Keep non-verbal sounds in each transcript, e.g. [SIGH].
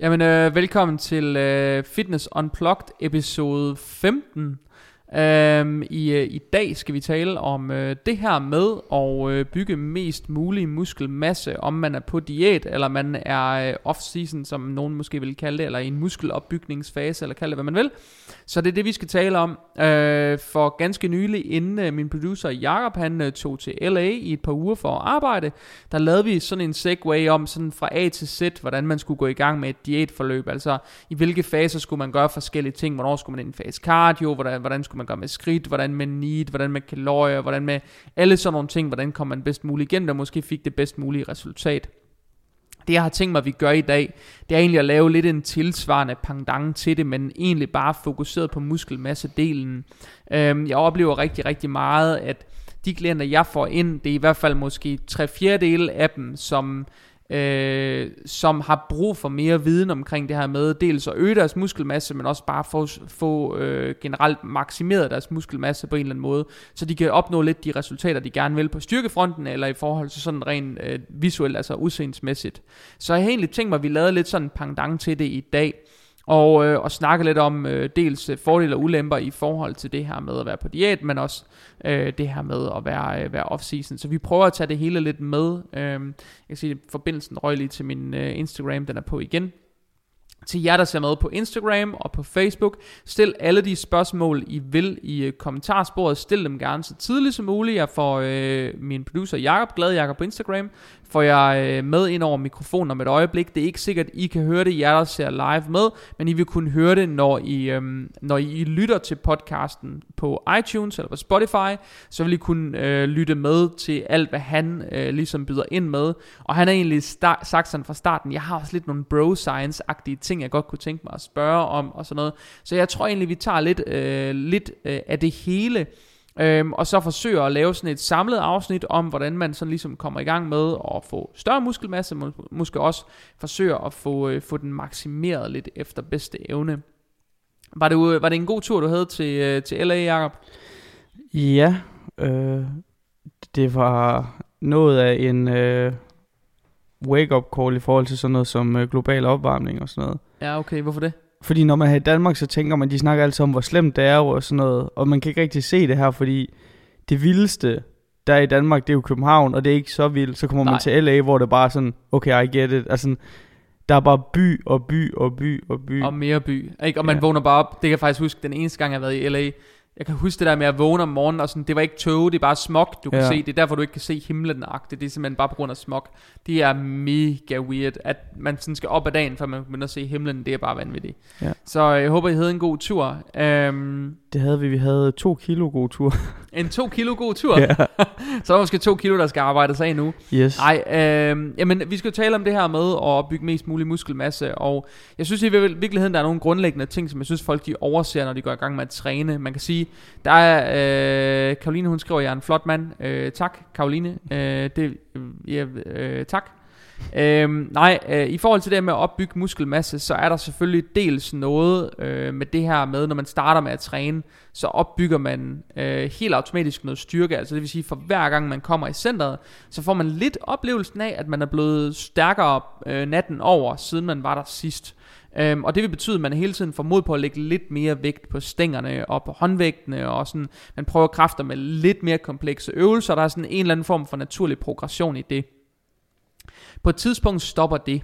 Jamen, øh, velkommen til øh, Fitness Unplugged episode 15. Øhm, i, øh, I dag skal vi tale om øh, det her med at øh, bygge mest mulig muskelmasse, om man er på diæt, eller man er øh, off-season, som nogen måske vil kalde det, eller i en muskelopbygningsfase, eller kalde det, hvad man vil. Så det er det, vi skal tale om. Øh, for ganske nylig, inden øh, min producer Jakob han øh, tog til LA i et par uger for at arbejde, der lavede vi sådan en segway om sådan fra A til Z, hvordan man skulle gå i gang med et diætforløb. Altså i hvilke faser skulle man gøre forskellige ting, hvornår skulle man ind i fase cardio, hvordan, hvordan skulle man gøre med skridt, hvordan med need, hvordan med kalorier, hvordan med alle sådan nogle ting, hvordan kommer man bedst muligt igen, der måske fik det bedst mulige resultat. Det jeg har tænkt mig, at vi gør i dag, det er egentlig at lave lidt en tilsvarende pendant til det, men egentlig bare fokuseret på muskelmassedelen. Øhm, jeg oplever rigtig, rigtig meget, at de klienter, jeg får ind, det er i hvert fald måske tre fjerdedele af dem, som øh, som har brug for mere viden omkring det her med dels at øge deres muskelmasse, men også bare få, få øh, generelt maksimeret deres muskelmasse på en eller anden måde, så de kan opnå lidt de resultater, de gerne vil på styrkefronten, eller i forhold til sådan rent øh, visuelt, altså udseendsmæssigt. Så jeg har egentlig tænkt mig, at vi lavede lidt sådan en pendant til det i dag, og, øh, og snakke lidt om øh, dels øh, fordele og ulemper i forhold til det her med at være på diæt, men også øh, det her med at være, øh, være off-season. Så vi prøver at tage det hele lidt med. Øh, jeg kan sige, at forbindelsen røg lige til min øh, Instagram, den er på igen. Til jer, der ser med på Instagram og på Facebook, stil alle de spørgsmål, I vil i øh, kommentarsporet. Stil dem gerne så tidligt som muligt. Jeg får øh, min producer Jakob, glad Jakob på Instagram, får jeg øh, med ind over mikrofonen om et øjeblik. Det er ikke sikkert, I kan høre det, jer der ser live med, men I vil kunne høre det, når I, øhm, når I lytter til podcasten på iTunes eller på Spotify, så vil I kunne øh, lytte med til alt, hvad han øh, ligesom byder ind med. Og han har egentlig sta- sagt sådan fra starten, jeg har også lidt nogle bro science-agtige ting, jeg godt kunne tænke mig at spørge om og sådan noget. Så jeg tror egentlig, vi tager lidt, øh, lidt øh, af det hele, Øhm, og så forsøger at lave sådan et samlet afsnit om, hvordan man sådan ligesom kommer i gang med at få større muskelmasse, må, måske også forsøger at få, øh, få den maksimeret lidt efter bedste evne. Var det, var det en god tur, du havde til, øh, til LA, Jacob? Ja, øh, det var noget af en øh, wake-up call i forhold til sådan noget som øh, global opvarmning og sådan noget. Ja, okay. Hvorfor det? Fordi når man er i Danmark, så tænker man, de snakker altid om, hvor slemt det er og sådan noget. Og man kan ikke rigtig se det her, fordi det vildeste, der er i Danmark, det er jo København, og det er ikke så vildt. Så kommer Nej. man til LA, hvor det bare er sådan, okay, I get it. Altså, der er bare by og by og by og by. Og mere by. Ikke? Og man ja. vågner bare op. Det kan jeg faktisk huske, den eneste gang, jeg har været i LA, jeg kan huske det der med at vågne om morgenen, og sådan, det var ikke tåge, det er bare smog, du kan ja. se. Det er derfor, du ikke kan se himlen agtigt. Det er simpelthen bare på grund af smog. Det er mega weird, at man sådan skal op ad dagen, før man begynder at se himlen. Det er bare vanvittigt. Ja. Så jeg håber, I havde en god tur. Um, det havde vi. Vi havde to kilo god tur. En to kilo god tur? Ja. [LAUGHS] så er der måske to kilo, der skal arbejde sig nu. Yes. Nej, øh, jamen, vi skal jo tale om det her med at bygge mest mulig muskelmasse. Og jeg synes i virkeligheden, der er nogle grundlæggende ting, som jeg synes, folk de overser, når de går i gang med at træne. Man kan sige, der er... Øh, Karoline, hun skriver, jeg er en flot mand. Øh, tak, Karoline. Øh, det, ja, øh, tak. Øhm, nej, øh, i forhold til det med at opbygge muskelmasse, så er der selvfølgelig dels noget øh, med det her med, når man starter med at træne, så opbygger man øh, helt automatisk noget styrke. Altså det vil sige, for hver gang man kommer i centret, så får man lidt oplevelsen af, at man er blevet stærkere øh, natten over, siden man var der sidst. Øhm, og det vil betyde, at man hele tiden får mod på at lægge lidt mere vægt på stængerne og på håndvægtene, og sådan, man prøver kræfter med lidt mere komplekse øvelser, der er sådan en eller anden form for naturlig progression i det. På et tidspunkt stopper det.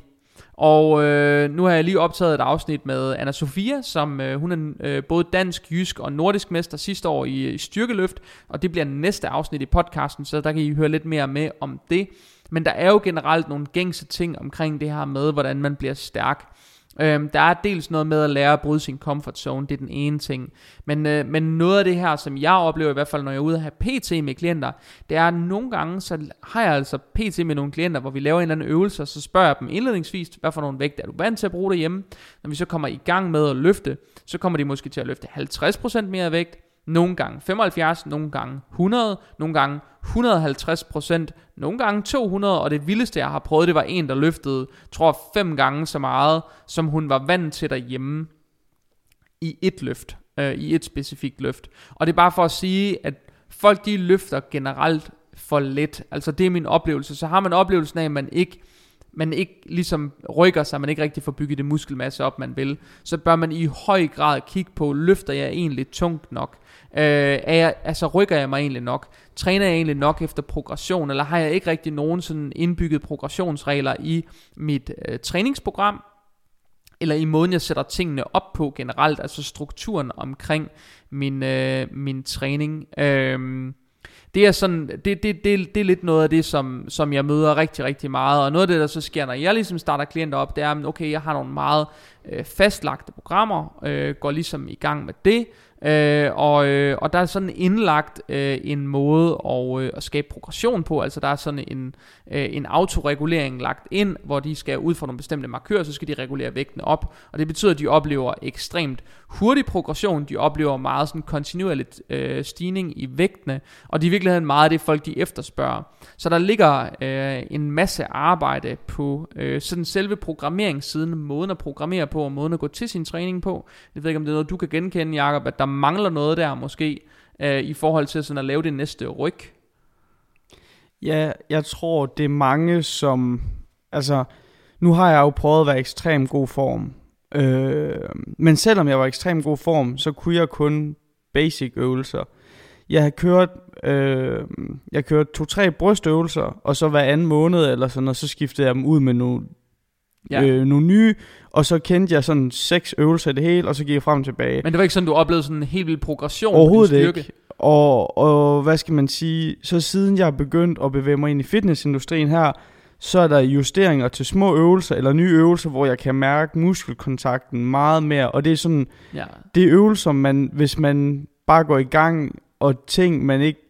Og øh, nu har jeg lige optaget et afsnit med Anna Sofia, som øh, hun er øh, både dansk, jysk og nordisk mester sidste år i, i styrkeløft, og det bliver næste afsnit i podcasten, så der kan I høre lidt mere med om det. Men der er jo generelt nogle gængse ting omkring det her med, hvordan man bliver stærk. Øhm, der er dels noget med at lære at bryde sin comfort zone, det er den ene ting. Men, øh, men noget af det her, som jeg oplever i hvert fald, når jeg er ude og have PT med klienter, det er, at nogle gange, så har jeg altså PT med nogle klienter, hvor vi laver en eller anden øvelse, og så spørger jeg dem indledningsvis, hvad for nogle vægte er du vant til at bruge derhjemme? Når vi så kommer i gang med at løfte, så kommer de måske til at løfte 50% mere vægt, nogle gange 75, nogle gange 100, nogle gange 150 procent, nogle gange 200, og det vildeste jeg har prøvet, det var en, der løftede, tror fem gange så meget, som hun var vant til derhjemme i et løft, øh, i et specifikt løft. Og det er bare for at sige, at folk de løfter generelt for let. Altså det er min oplevelse. Så har man oplevelsen af, at man ikke man ikke ligesom rykker sig, man ikke rigtig får bygget det muskelmasse op, man vil, så bør man i høj grad kigge på, løfter jeg egentlig tungt nok? Øh, er jeg, altså rykker jeg mig egentlig nok? Træner jeg egentlig nok efter progression, eller har jeg ikke rigtig nogen sådan indbygget progressionsregler i mit øh, træningsprogram? eller i måden jeg sætter tingene op på generelt, altså strukturen omkring min, øh, min træning. Øh, det er sådan, det, det, det, det er lidt noget af det, som, som jeg møder rigtig, rigtig meget, og noget af det, der så sker, når jeg ligesom starter klienter op, det er, okay, jeg har nogle meget øh, fastlagte programmer, øh, går ligesom i gang med det, Øh, og, øh, og der er sådan indlagt øh, en måde at, øh, at skabe progression på, altså der er sådan en, øh, en autoregulering lagt ind, hvor de skal ud fra nogle bestemte markører, så skal de regulere vægten op, og det betyder, at de oplever ekstremt hurtig progression, de oplever meget sådan kontinuerligt øh, stigning i vægtene, og det er i virkeligheden meget af det, folk de efterspørger. Så der ligger øh, en masse arbejde på øh, sådan selve programmeringssiden, måden at programmere på, og måden at gå til sin træning på. Jeg ved ikke, om det er noget, du kan genkende, Jacob, at der mangler noget der måske, øh, i forhold til sådan at lave det næste ryg? Ja, jeg tror, det er mange, som... Altså, nu har jeg jo prøvet at være ekstrem god form. Øh, men selvom jeg var ekstrem god form, så kunne jeg kun basic øvelser. Jeg har kørt, øh, jeg kørt to-tre brystøvelser, og så hver anden måned eller sådan, og så skiftede jeg dem ud med nogle, ja. øh, nogle nye, og så kendte jeg sådan seks øvelser i det hele, og så gik jeg frem og tilbage. Men det var ikke sådan, du oplevede sådan en helt vild progression Overhovedet på din styrke? ikke. Og, og hvad skal man sige, så siden jeg er begyndt at bevæge mig ind i fitnessindustrien her, så er der justeringer til små øvelser, eller nye øvelser, hvor jeg kan mærke muskelkontakten meget mere, og det er sådan, ja. det er øvelser, man, hvis man bare går i gang, og ting, man ikke,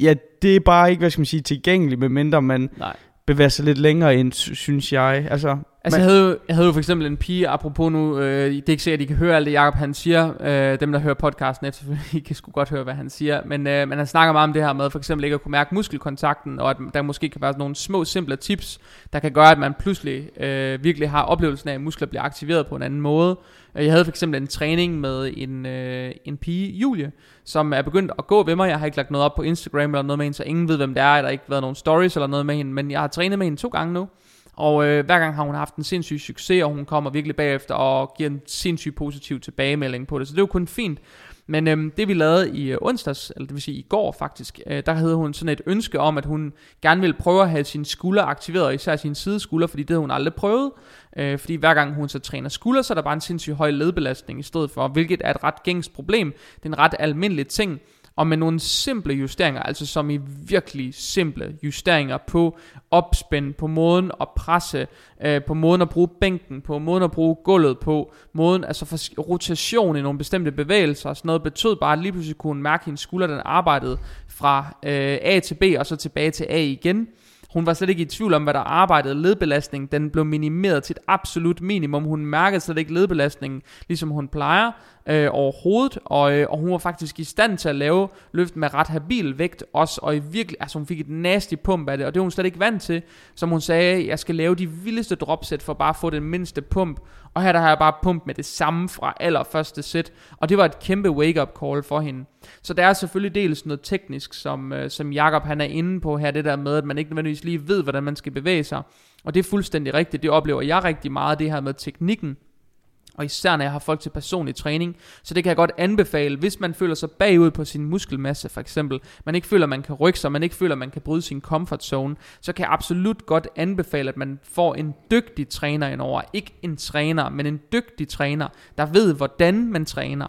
ja, det er bare ikke, hvad skal man sige, tilgængeligt, medmindre man Nej. bevæger sig lidt længere ind, synes jeg. Altså, Altså, jeg havde, jeg havde jo for eksempel en pige, apropos nu, øh, det er ikke sikkert, at I kan høre alt det, Jacob han siger. Øh, dem, der hører podcasten efter, [LAUGHS] I kan sgu godt høre, hvad han siger. Men, øh, men han snakker meget om det her med, for eksempel ikke at kunne mærke muskelkontakten, og at der måske kan være nogle små, simple tips, der kan gøre, at man pludselig øh, virkelig har oplevelsen af, at muskler bliver aktiveret på en anden måde. Øh, jeg havde for eksempel en træning med en, øh, en pige, Julie, som er begyndt at gå ved mig. Jeg har ikke lagt noget op på Instagram eller noget med hende, så ingen ved, hvem det er. Der har ikke været nogen stories eller noget med hende, men jeg har trænet med hende to gange nu. Og øh, hver gang har hun haft en sindssyg succes, og hun kommer virkelig bagefter og giver en sindssyg positiv tilbagemelding på det. Så det er jo kun fint. Men øhm, det vi lavede i øh, onsdags, eller det vil sige i går faktisk, øh, der havde hun sådan et ønske om, at hun gerne ville prøve at have sin skulder aktiveret, især sin sideskulder, fordi det havde hun aldrig prøvet. Øh, fordi hver gang hun så træner skulder, så er der bare en sindssyg høj ledbelastning i stedet for, hvilket er et ret gængs problem. Det er en ret almindelig ting og med nogle simple justeringer, altså som i virkelig simple justeringer på opspænd, på måden at presse, øh, på måden at bruge bænken, på måden at bruge gulvet på, måden, altså for rotation i nogle bestemte bevægelser og sådan noget, betød bare, at lige pludselig kunne mærke, at hendes skulder, den arbejdede fra øh, A til B og så tilbage til A igen. Hun var slet ikke i tvivl om, hvad der arbejdede. Ledbelastningen den blev minimeret til et absolut minimum. Hun mærkede slet ikke ledbelastningen, ligesom hun plejer øh, overhovedet, og, øh, og hun var faktisk i stand til at lave løft med ret habil vægt også, og i virkelig, altså hun fik et nasty pump af det, og det var hun slet ikke vant til, som hun sagde, jeg skal lave de vildeste dropsæt for bare at få den mindste pump, og her der har jeg bare pump med det samme fra allerførste sæt, og det var et kæmpe wake-up call for hende. Så der er selvfølgelig dels noget teknisk, som, øh, som Jakob han er inde på her, det der med, at man ikke nødvendigvis lige ved, hvordan man skal bevæge sig, og det er fuldstændig rigtigt, det oplever jeg rigtig meget, det her med teknikken, og især når jeg har folk til personlig træning. Så det kan jeg godt anbefale, hvis man føler sig bagud på sin muskelmasse for eksempel, man ikke føler, man kan rykke sig, man ikke føler, man kan bryde sin comfort zone, så kan jeg absolut godt anbefale, at man får en dygtig træner indover. Ikke en træner, men en dygtig træner, der ved, hvordan man træner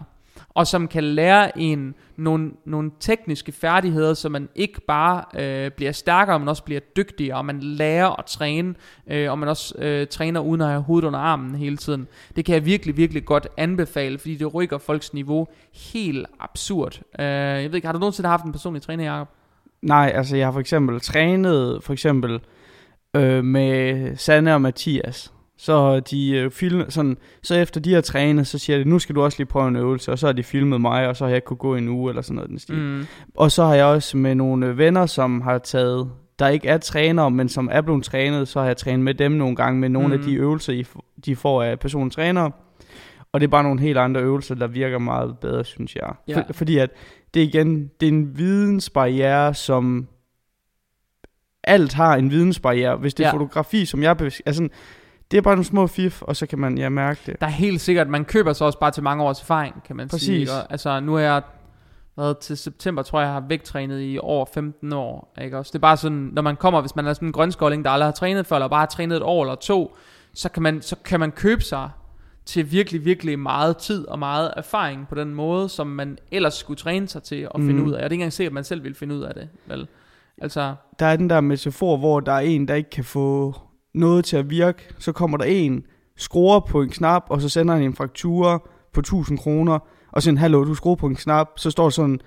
og som kan lære en nogle, nogle tekniske færdigheder, så man ikke bare øh, bliver stærkere, men også bliver dygtigere, og man lærer at træne, øh, og man også øh, træner uden at have hovedet under armen hele tiden. Det kan jeg virkelig, virkelig godt anbefale, fordi det rykker folks niveau helt absurd. Øh, jeg ved ikke, har du nogensinde haft en personlig træner, Jacob? Nej, altså jeg har for eksempel trænet for eksempel øh, med Sanne og Mathias, så de øh, film, sådan, så efter de har trænet, så siger de, nu skal du også lige prøve en øvelse, og så har de filmet mig, og så har jeg kunne gå en uge, eller sådan noget den stil. Mm. Og så har jeg også med nogle øh, venner, som har taget, der ikke er trænere, men som er blevet trænet, så har jeg trænet med dem nogle gange med nogle mm. af de øvelser, de får af personens træner. Og det er bare nogle helt andre øvelser, der virker meget bedre, synes jeg. Ja. For, fordi at det igen, det er en vidensbarriere, som alt har en vidensbarriere. Hvis det er Ja. fotografi, som jeg... Altså, det er bare nogle små fif, og så kan man ja, mærke det. Der er helt sikkert, man køber så også bare til mange års erfaring, kan man Præcis. sige. Og, altså, nu har jeg været til september, tror jeg, jeg har vægttrænet i over 15 år. Ikke? Også det er bare sådan, når man kommer, hvis man er sådan en grønskolding, der aldrig har trænet før, eller bare har trænet et år eller to, så kan man, så kan man købe sig til virkelig, virkelig meget tid og meget erfaring på den måde, som man ellers skulle træne sig til at finde Mm. ud af. Det er ikke engang sikkert, at man selv vil finde ud af det. Vel? Altså, Der er den der metafor, hvor der er en, der ikke kan få noget til at virke. Så kommer der en, skruer på en knap, og så sender han en fraktura på 1000 kroner, og så en hallo, du skruer på en knap, så står sådan,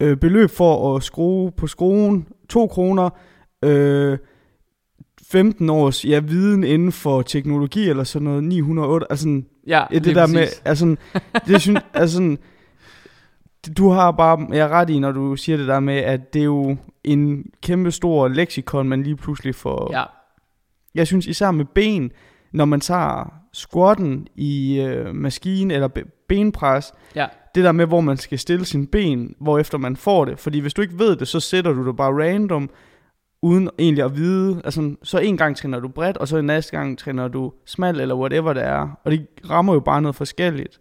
øh, beløb for at skrue på skruen, 2 kroner, øh, 15 års ja, viden inden for teknologi, eller sådan noget, 908, altså sådan, ja, Ja, det der med, altså, det synes, [LAUGHS] altså, sådan, du har bare, jeg er ret i, når du siger det der med, at det er jo en kæmpe stor leksikon, man lige pludselig får. Ja, Jeg synes især med ben, når man tager squatten i øh, maskine eller be- benpres, ja, det der med, hvor man skal stille sin ben, hvor efter man får det. Fordi hvis du ikke ved det, så sætter du det bare random, uden egentlig at vide. Altså, så en gang træner du bredt, og så en næste gang træner du smal, eller whatever det er. Og det rammer jo bare noget forskelligt.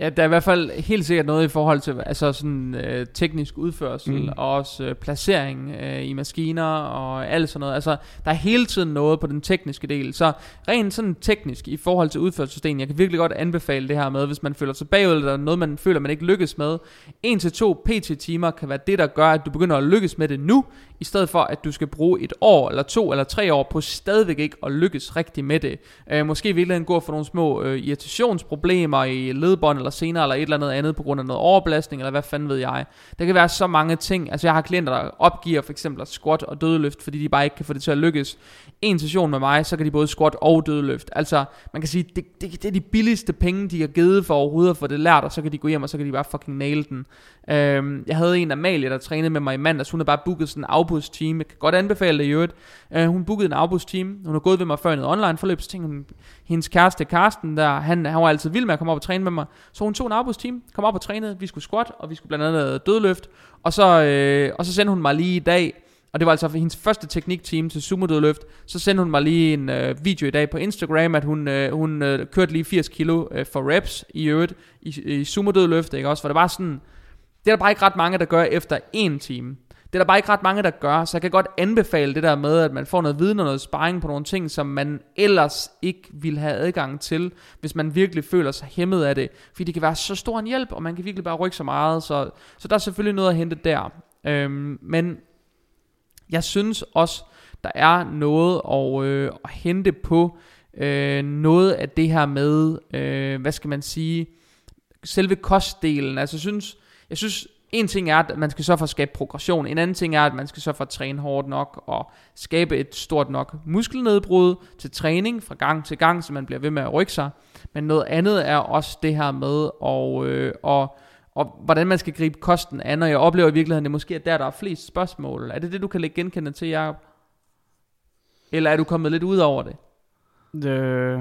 Ja, der er i hvert fald helt sikkert noget i forhold til altså sådan øh, teknisk udførsel Mm. og også øh, placering øh, i maskiner og alt sådan noget. Altså, der er hele tiden noget på den tekniske del. Så rent sådan teknisk i forhold til udførselssystemet, jeg kan virkelig godt anbefale det her med, hvis man føler sig bagud, eller der er noget, man føler, man ikke lykkes med. 1-2 PT-timer kan være det, der gør, at du begynder at lykkes med det nu, i stedet for, at du skal bruge et år, eller to, eller tre år på stadigvæk ikke at lykkes rigtig med det. Øh, måske i virkeligheden gå for nogle små øh, irritationsproblemer i ledbånd, eller senere, eller et eller andet andet, på grund af noget overbelastning, eller hvad fanden ved jeg. Der kan være så mange ting. Altså jeg har klienter, der opgiver for eksempel squat og dødeløft, fordi de bare ikke kan få det til at lykkes. En session med mig, så kan de både squat og dødeløft. Altså, man kan sige, det, det, det er de billigste penge, de har givet for overhovedet at få det lært, og så kan de gå hjem, og så kan de bare fucking nail den. Øhm, jeg havde en Amalie, der trænede med mig i mandags. Hun har bare booket sådan en afbudsteam. Jeg kan godt anbefale det i øvrigt. Øh, hun bookede en afbudsteam. Hun har gået ved mig før i noget online forløb. Så tænkte hun, hendes kæreste Karsten, der, han, han var altid vild med at komme op og træne med mig. Så hun tog en afbudsteam, kom op og trænede. Vi skulle squat, og vi skulle blandt andet dødløft. Og så, øh, og så sendte hun mig lige i dag, og det var altså for hendes første teknikteam til sumo dødløft. Så sendte hun mig lige en øh, video i dag på Instagram, at hun, øh, hun øh, kørte lige 80 kilo øh, for reps i øvrigt i, i sumo dødløft, ikke også? For det var sådan, det er der bare ikke ret mange, der gør efter en time. Det er der bare ikke ret mange, der gør, så jeg kan godt anbefale det der med, at man får noget viden og noget sparring på nogle ting, som man ellers ikke ville have adgang til, hvis man virkelig føler sig hæmmet af det. Fordi det kan være så stor en hjælp, og man kan virkelig bare rykke så meget, så, så der er selvfølgelig noget at hente der. Øhm, men jeg synes også, der er noget at, øh, at hente på øh, noget af det her med, øh, hvad skal man sige, selve kostdelen. Altså jeg synes, jeg synes, en ting er, at man skal sørge for at skabe progression. En anden ting er, at man skal sørge for at træne hårdt nok og skabe et stort nok muskelnedbrud til træning fra gang til gang, så man bliver ved med at rykke sig. Men noget andet er også det her med, og, øh, og, og hvordan man skal gribe kosten an. Og jeg oplever i virkeligheden, at det måske er der, der er flest spørgsmål. Er det det, du kan lægge genkende til, Jacob? Eller er du kommet lidt ud over det? Øh,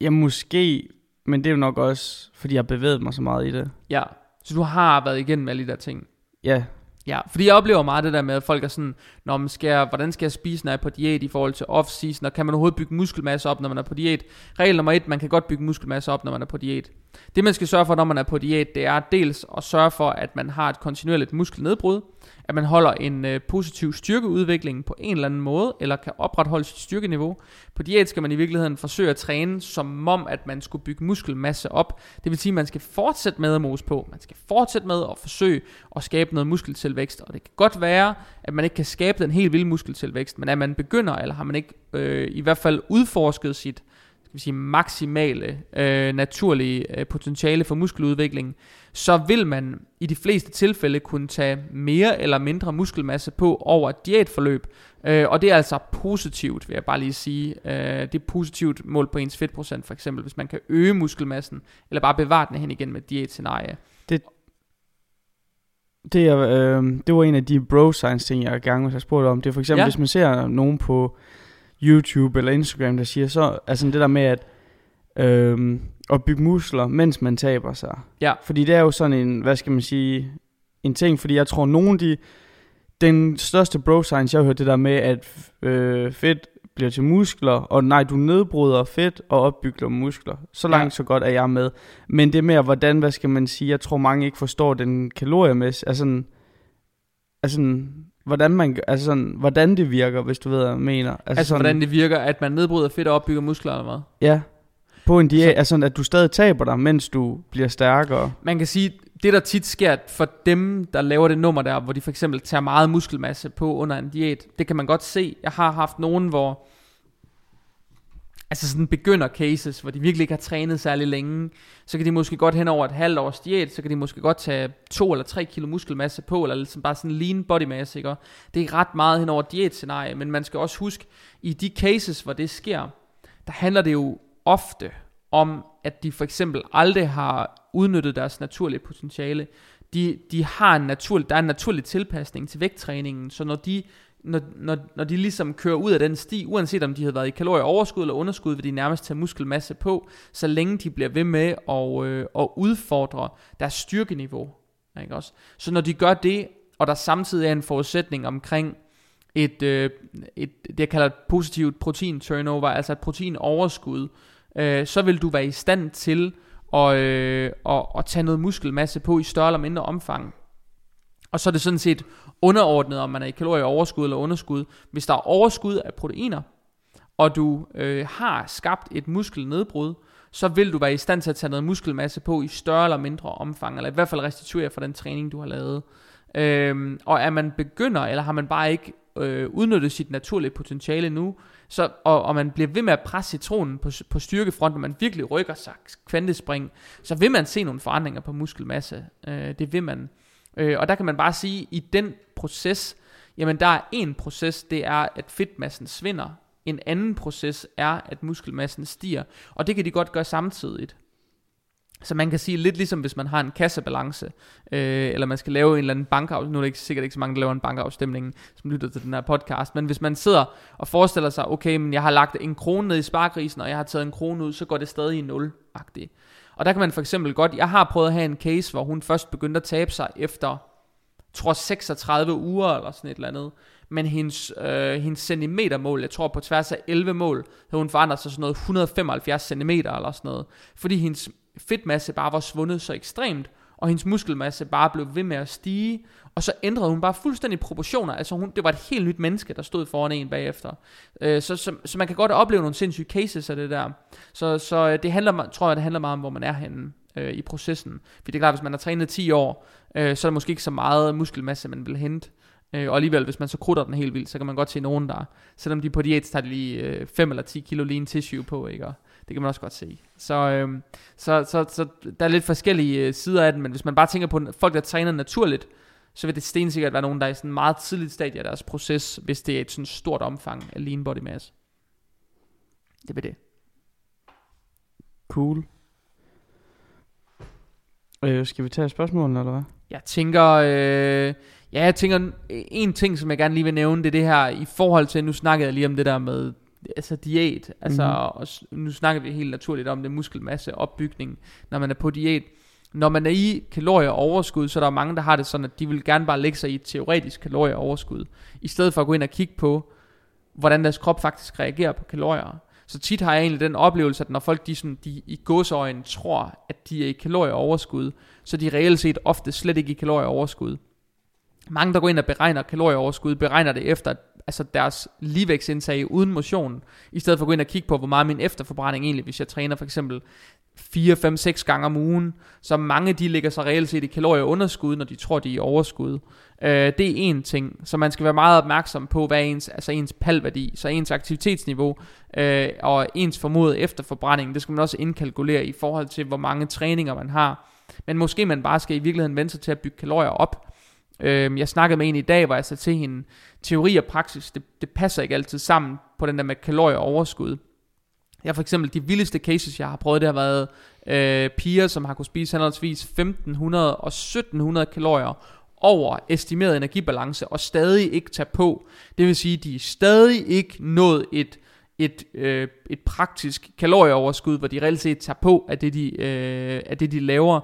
ja, måske, men det er jo nok også, fordi jeg har bevæget mig så meget i det. Ja, så du har været igennem alle de der ting. Ja, Ja, fordi jeg oplever meget det der med, at folk er sådan, Nå, men skal jeg, hvordan skal jeg spise, når jeg er på diæt i forhold til off-season, og kan man overhovedet bygge muskelmasse op, når man er på diæt? Regel nummer et, man kan godt bygge muskelmasse op, når man er på diæt. Det man skal sørge for, når man er på diæt, det er dels at sørge for, at man har et kontinuerligt muskelnedbrud, at man holder en øh, positiv styrkeudvikling på en eller anden måde, eller kan opretholde sit styrkeniveau. På diæt skal man i virkeligheden forsøge at træne, som om at man skulle bygge muskelmasse op. Det vil sige, at man skal fortsætte med at mose på. Man skal fortsætte med at forsøge at skabe noget muskeltilvækst. Og det kan godt være, at man ikke kan skabe den helt vilde muskeltilvækst, men at man begynder, eller har man ikke øh, i hvert fald udforsket sit skal vi sige, maksimale øh, naturlige øh, potentiale for muskeludvikling, så vil man i de fleste tilfælde kunne tage mere eller mindre muskelmasse på over et diætforløb. Øh, og det er altså positivt, vil jeg bare lige sige. Øh, det er positivt mål på ens fedtprocent for eksempel, hvis man kan øge muskelmassen, eller bare bevare den hen igen med et diætscenarie. det, er, øh, det var en af de bro science ting, jeg gerne vil have spurgt om. Det er for eksempel, ja. hvis man ser nogen på YouTube eller Instagram, der siger så, altså det der med at, øh, at bygge muskler, mens man taber sig. Ja. Fordi det er jo sådan en, hvad skal man sige, en ting, fordi jeg tror, nogen de, den største bro science, jeg har hørt det der med, at øh, fedt bliver til muskler, og nej, du nedbryder fedt og opbygger muskler. Så langt, ja. så godt er jeg med. Men det med, hvordan, hvad skal man sige, jeg tror mange ikke forstår den kaloriemæssige, altså, altså hvordan, man, altså sådan, hvordan det virker, hvis du ved, hvad jeg mener. Altså, altså sådan, hvordan det virker, at man nedbryder fedt og opbygger muskler eller hvad? Ja, på en diæt, så, altså at du stadig taber dig, mens du bliver stærkere. Man kan sige, det der tit sker for dem, der laver det nummer der, hvor de for eksempel tager meget muskelmasse på under en diæt, det kan man godt se. Jeg har haft nogen, hvor altså sådan begynder cases, hvor de virkelig ikke har trænet særlig længe, så kan de måske godt hen over et halvt års diæt, så kan de måske godt tage to eller tre kilo muskelmasse på, eller ligesom bare sådan lean body mass, ikke? det er ret meget hen over et diætscenarie, men man skal også huske, i de cases, hvor det sker, der handler det jo ofte om, at de for eksempel aldrig har udnyttet deres naturlige potentiale. De, de har en naturlig, der er en naturlig tilpasning til vægttræningen, så når de når, når, når de ligesom kører ud af den sti, uanset om de har været i kalorieoverskud eller underskud, vil de nærmest tage muskelmasse på, så længe de bliver ved med at, øh, at udfordre deres styrkeniveau. Ikke også? Så når de gør det, og der samtidig er en forudsætning omkring et, øh, et det jeg kalder et positivt protein turnover, altså et protein overskud, øh, så vil du være i stand til at, øh, at, at tage noget muskelmasse på i større eller mindre omfang. Og så er det sådan set underordnet, om man er i kalorieoverskud eller underskud. Hvis der er overskud af proteiner, og du øh, har skabt et muskelnedbrud, så vil du være i stand til at tage noget muskelmasse på i større eller mindre omfang, eller i hvert fald restituere for den træning, du har lavet. Øhm, og er man begynder, eller har man bare ikke øh, udnyttet sit naturlige potentiale nu, så, og, og man bliver ved med at presse citronen på, på styrkefronten, og man virkelig rykker sig kvantespring, så vil man se nogle forandringer på muskelmasse. Øh, det vil man. Øh, og der kan man bare sige, i den proces, jamen der er en proces, det er, at fedtmassen svinder. En anden proces er, at muskelmassen stiger. Og det kan de godt gøre samtidigt. Så man kan sige lidt ligesom hvis man har en kassebalance, øh, eller man skal lave en eller anden bankafstemning, nu er det ikke, sikkert ikke så mange, der laver en bankafstemning, som lytter til den her podcast, men hvis man sidder og forestiller sig, okay, men jeg har lagt en krone ned i sparkrisen, og jeg har taget en krone ud, så går det stadig i nul-agtigt. Og der kan man for eksempel godt, jeg har prøvet at have en case, hvor hun først begyndte at tabe sig efter, tror 36 uger eller sådan et eller andet. Men hendes, øh, hendes centimetermål, jeg tror på tværs af 11 mål, havde hun forandret sig sådan noget 175 cm eller sådan noget. Fordi hendes fedtmasse bare var svundet så ekstremt, og hendes muskelmasse bare blev ved med at stige, og så ændrede hun bare fuldstændig proportioner, altså hun, det var et helt nyt menneske, der stod foran en bagefter. Øh, så, så, så man kan godt opleve nogle sindssyge cases af det der. Så, så øh, det handler, tror jeg, det handler meget om, hvor man er henne øh, i processen. Fordi det er klart, hvis man har trænet 10 år, øh, så er der måske ikke så meget muskelmasse, man vil hente. Øh, og alligevel, hvis man så krutter den helt vildt, så kan man godt se nogen, der, selvom de på diæt, tager de lige øh, 5 eller 10 kilo lean tissue på, ikke? Og det kan man også godt se. Så, øh, så, så, så der er lidt forskellige øh, sider af den, men hvis man bare tænker på folk, der træner naturligt, så vil det stensikkert være nogen, der er i sådan en meget tidligt stadie af deres proces, hvis det er et sådan stort omfang af lean body mass. Det vil det. Cool. Øh, skal vi tage spørgsmålene, eller hvad? Jeg tænker, øh, ja, jeg tænker, en ting, som jeg gerne lige vil nævne, det er det her, i forhold til, nu snakkede jeg lige om det der med, altså diæt, altså, mm-hmm. og nu snakker vi helt naturligt om det muskelmasse opbygning, når man er på diæt. Når man er i kalorieoverskud, så er der mange, der har det sådan, at de vil gerne bare lægge sig i et teoretisk kalorieoverskud, i stedet for at gå ind og kigge på, hvordan deres krop faktisk reagerer på kalorier. Så tit har jeg egentlig den oplevelse, at når folk de, sådan, de i godsøjen tror, at de er i kalorieoverskud, så de reelt set ofte slet ikke i kalorieoverskud. Mange, der går ind og beregner kalorieoverskud, beregner det efter altså deres ligevægtsindtag uden motion, i stedet for at gå ind og kigge på, hvor meget min efterforbrænding egentlig, hvis jeg træner for eksempel 4, 5, 6 gange om ugen, så mange de ligger sig reelt set i kalorieunderskud, når de tror, de er i overskud. Øh, det er en ting, så man skal være meget opmærksom på, hvad ens, altså ens palværdi, så ens aktivitetsniveau øh, og ens formodet efterforbrænding, det skal man også indkalkulere i forhold til, hvor mange træninger man har. Men måske man bare skal i virkeligheden vente sig til at bygge kalorier op, Øh, jeg snakkede med en i dag, hvor jeg sagde til hende, teori og praksis, det, det passer ikke altid sammen på den der med kalorier overskud. Jeg for eksempel, de vildeste cases, jeg har prøvet, det har været øh, piger, som har kunne spise henholdsvis 1500 og 1700 kalorier over estimeret energibalance, og stadig ikke tage på. Det vil sige, de er stadig ikke nået et, et, øh, et praktisk kalorieoverskud, hvor de reelt set tager på af det, de, øh, af det, de laver.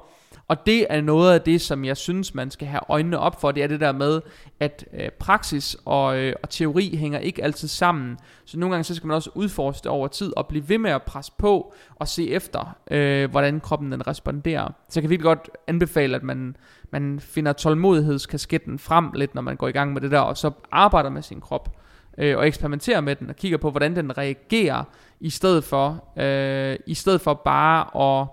Og det er noget af det, som jeg synes, man skal have øjnene op for. Det er det der med, at øh, praksis og, øh, og teori hænger ikke altid sammen. Så nogle gange så skal man også udforske det over tid og blive ved med at presse på og se efter, øh, hvordan kroppen den responderer. Så jeg kan virkelig godt anbefale, at man, man finder tålmodighedskasketten frem lidt, når man går i gang med det der, og så arbejder med sin krop øh, og eksperimenterer med den og kigger på, hvordan den reagerer, i stedet for, øh, i stedet for bare at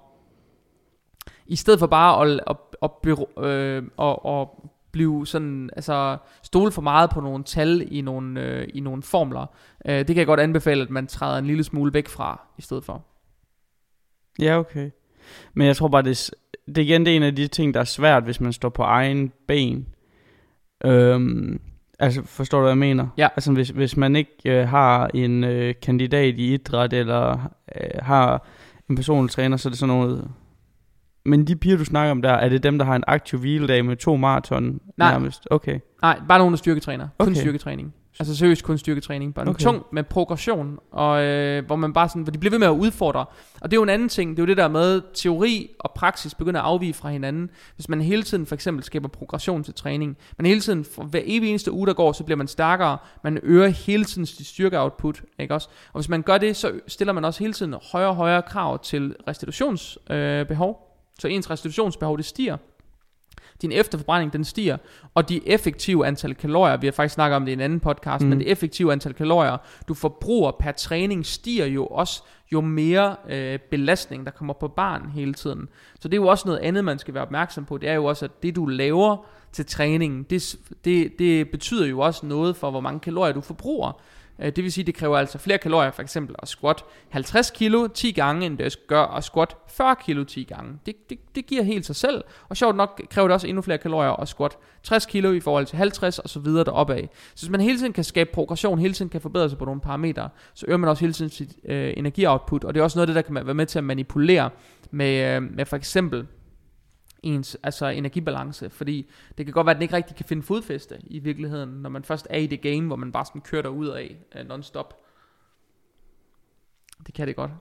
i stedet for bare at, at, at, at, øh, at, at blive sådan, altså stole for meget på nogle tal i nogle, øh, i nogle formler. Øh, det kan jeg godt anbefale, at man træder en lille smule væk fra, i stedet for. Ja, okay. Men jeg tror bare, det, det er igen det er en af de ting, der er svært, hvis man står på egen ben. Øhm, altså, forstår du, hvad jeg mener? Ja. Altså, hvis, hvis man ikke øh, har en øh, kandidat i idræt, eller øh, har en personlig træner, så er det sådan noget men de piger, du snakker om der, er det dem, der har en aktiv hviledag med to maraton Nej. nærmest? Okay. Nej, bare nogle, der styrketræner. Kun Okay. styrketræning. Altså seriøst kun styrketræning. Bare okay. Tung med progression, og øh, hvor man bare sådan, hvor de bliver ved med at udfordre. Og det er jo en anden ting, det er jo det der med, teori og praksis begynder at afvige fra hinanden. Hvis man hele tiden for eksempel skaber progression til træning, man hele tiden, for hver evig eneste uge, der går, så bliver man stærkere, man øger hele tiden sit styrkeoutput, ikke også? Og hvis man gør det, så stiller man også hele tiden højere og højere krav til restitutionsbehov. Øh, behov. Så ens restitutionsbehov, det stiger. Din efterforbrænding, den stiger, og de effektive antal kalorier, vi har faktisk snakket om det i en anden podcast, mm. Men det effektive antal kalorier, du forbruger per træning, stiger jo også, jo mere øh, belastning, der kommer på barn hele tiden. Så det er jo også noget andet, man skal være opmærksom på. Det er jo også, at det du laver til træningen, det, det, det betyder jo også noget for, hvor mange kalorier du forbruger. Øh, det vil sige, det kræver altså flere kalorier, for eksempel at squat 50 kilo 10 gange, end det gør at squat 40 kilo 10 gange. Det, det, det giver helt sig selv. Og sjovt nok kræver det også endnu flere kalorier at squat 60 kilo i forhold til 50 og så videre deroppe af. Så hvis man hele tiden kan skabe progression, hele tiden kan forbedre sig på nogle parametre, så øger man også hele tiden sit øh, energioutput. Og det er også noget af det, der kan være med til at manipulere med, øh, med for eksempel ens altså energibalance, fordi det kan godt være, at den ikke rigtig kan finde fodfæste i virkeligheden, når man først er i det game, hvor man bare sådan kører derud af uh, non-stop. Det kan det godt.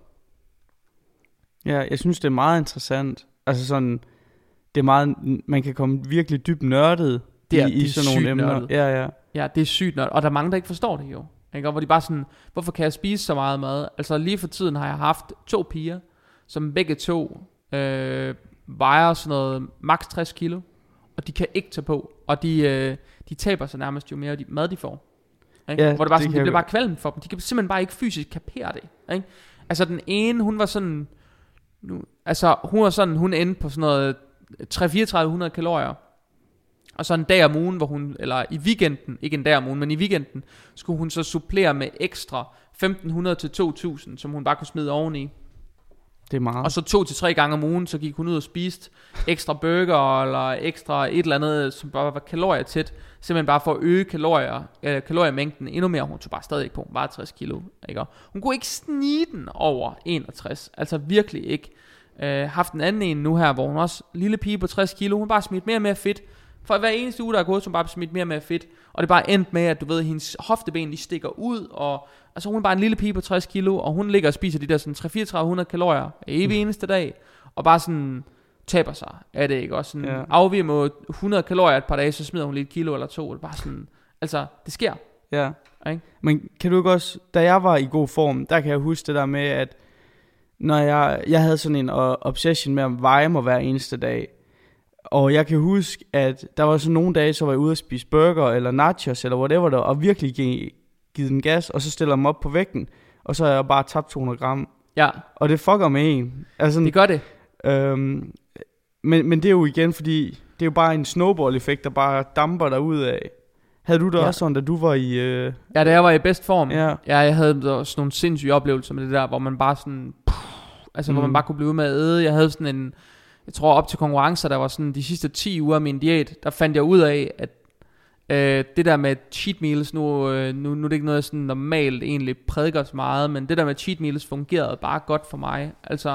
Ja, jeg synes, det er meget interessant. Altså sådan, det er meget, man kan komme virkelig dybt nørdet Det er- i, det er sådan nogle emner. nørdet. Ja, ja. Ja, det er sygt nok, og der er mange, der ikke forstår det jo. Ikke? Og hvor de bare sådan, hvorfor kan jeg spise så meget mad? Altså lige for tiden har jeg haft to piger, som begge to øh, vejer sådan noget maks 60 kilo, og de kan ikke tage på, og de, øh, de taber sig nærmest jo mere de mad de får. Ikke? Ja, Hvor det bare det sådan, kan det bliver bare kvalmt for dem. De kan simpelthen bare ikke fysisk kapere det. Ikke? Altså den ene, hun var sådan, nu, altså hun var sådan, hun endte på sådan noget 3-3400 kalorier. Og så en dag om ugen, hvor hun, eller i weekenden, ikke en dag om ugen, men i weekenden, skulle hun så supplere med ekstra 1500 til 2000, som hun bare kunne smide oveni. Det er meget. Og så to til tre gange om ugen, så gik hun ud og spiste ekstra burger, eller ekstra et eller andet, som bare var kalorier tæt. Simpelthen bare for at øge kalorier, øh, kaloriemængden endnu mere. Hun tog bare stadig ikke på, hun var 60 kilo. Ikke? Hun kunne ikke snige den over 61. Altså virkelig ikke. Øh, haft en anden en nu her, hvor hun også, lille pige på 60 kilo, hun bare smidt mere og mere fedt. For hver eneste uge, der er gået, så hun bare smidt mere og mere fedt. Og det bare endt med, at du ved, hendes hofteben, de stikker ud, og altså hun er bare en lille pige på 60 kilo, og hun ligger og spiser de der sådan 3-3400 kalorier evig eneste dag, og bare sådan taber sig af det, ikke? Og sådan Ja. afviger mod 100 kalorier et par dage, så smider hun lige et kilo eller to, det er bare sådan, altså, det sker, Ja. ikke? Men kan du ikke også, da jeg var i god form, der kan jeg huske det der med, at når jeg, jeg havde sådan en obsession med at veje mig hver eneste dag. Og jeg kan huske, at der var så nogle dage, så var jeg ude at spise burger eller nachos eller whatever der, og virkelig give, givet den gas, og så stiller jeg mig op på vægten, og så har jeg bare tabt 200 gram. Ja, Og det fucker med en. Altså, det gør det. øhm, men, men det er jo igen, fordi det er jo bare en snowball-effekt, der bare damper dig ud af. Havde du det Ja. ja. også sådan, da du var i... Øh, Ja, da jeg var i bedst form, Ja. ja, jeg havde også nogle sindssyge oplevelser med det der, hvor man bare sådan, puh, altså mm. hvor man Mm. bare kunne blive ved med at æde. Jeg havde sådan en, jeg tror op til konkurrencer, der var sådan de sidste 10 uger af min diæt, der fandt jeg ud af, at øh, det der med cheat meals, nu, øh, nu, nu er det ikke noget, jeg sådan normalt egentlig prædiker så meget, men det der med cheat meals fungerede bare godt for mig. Altså,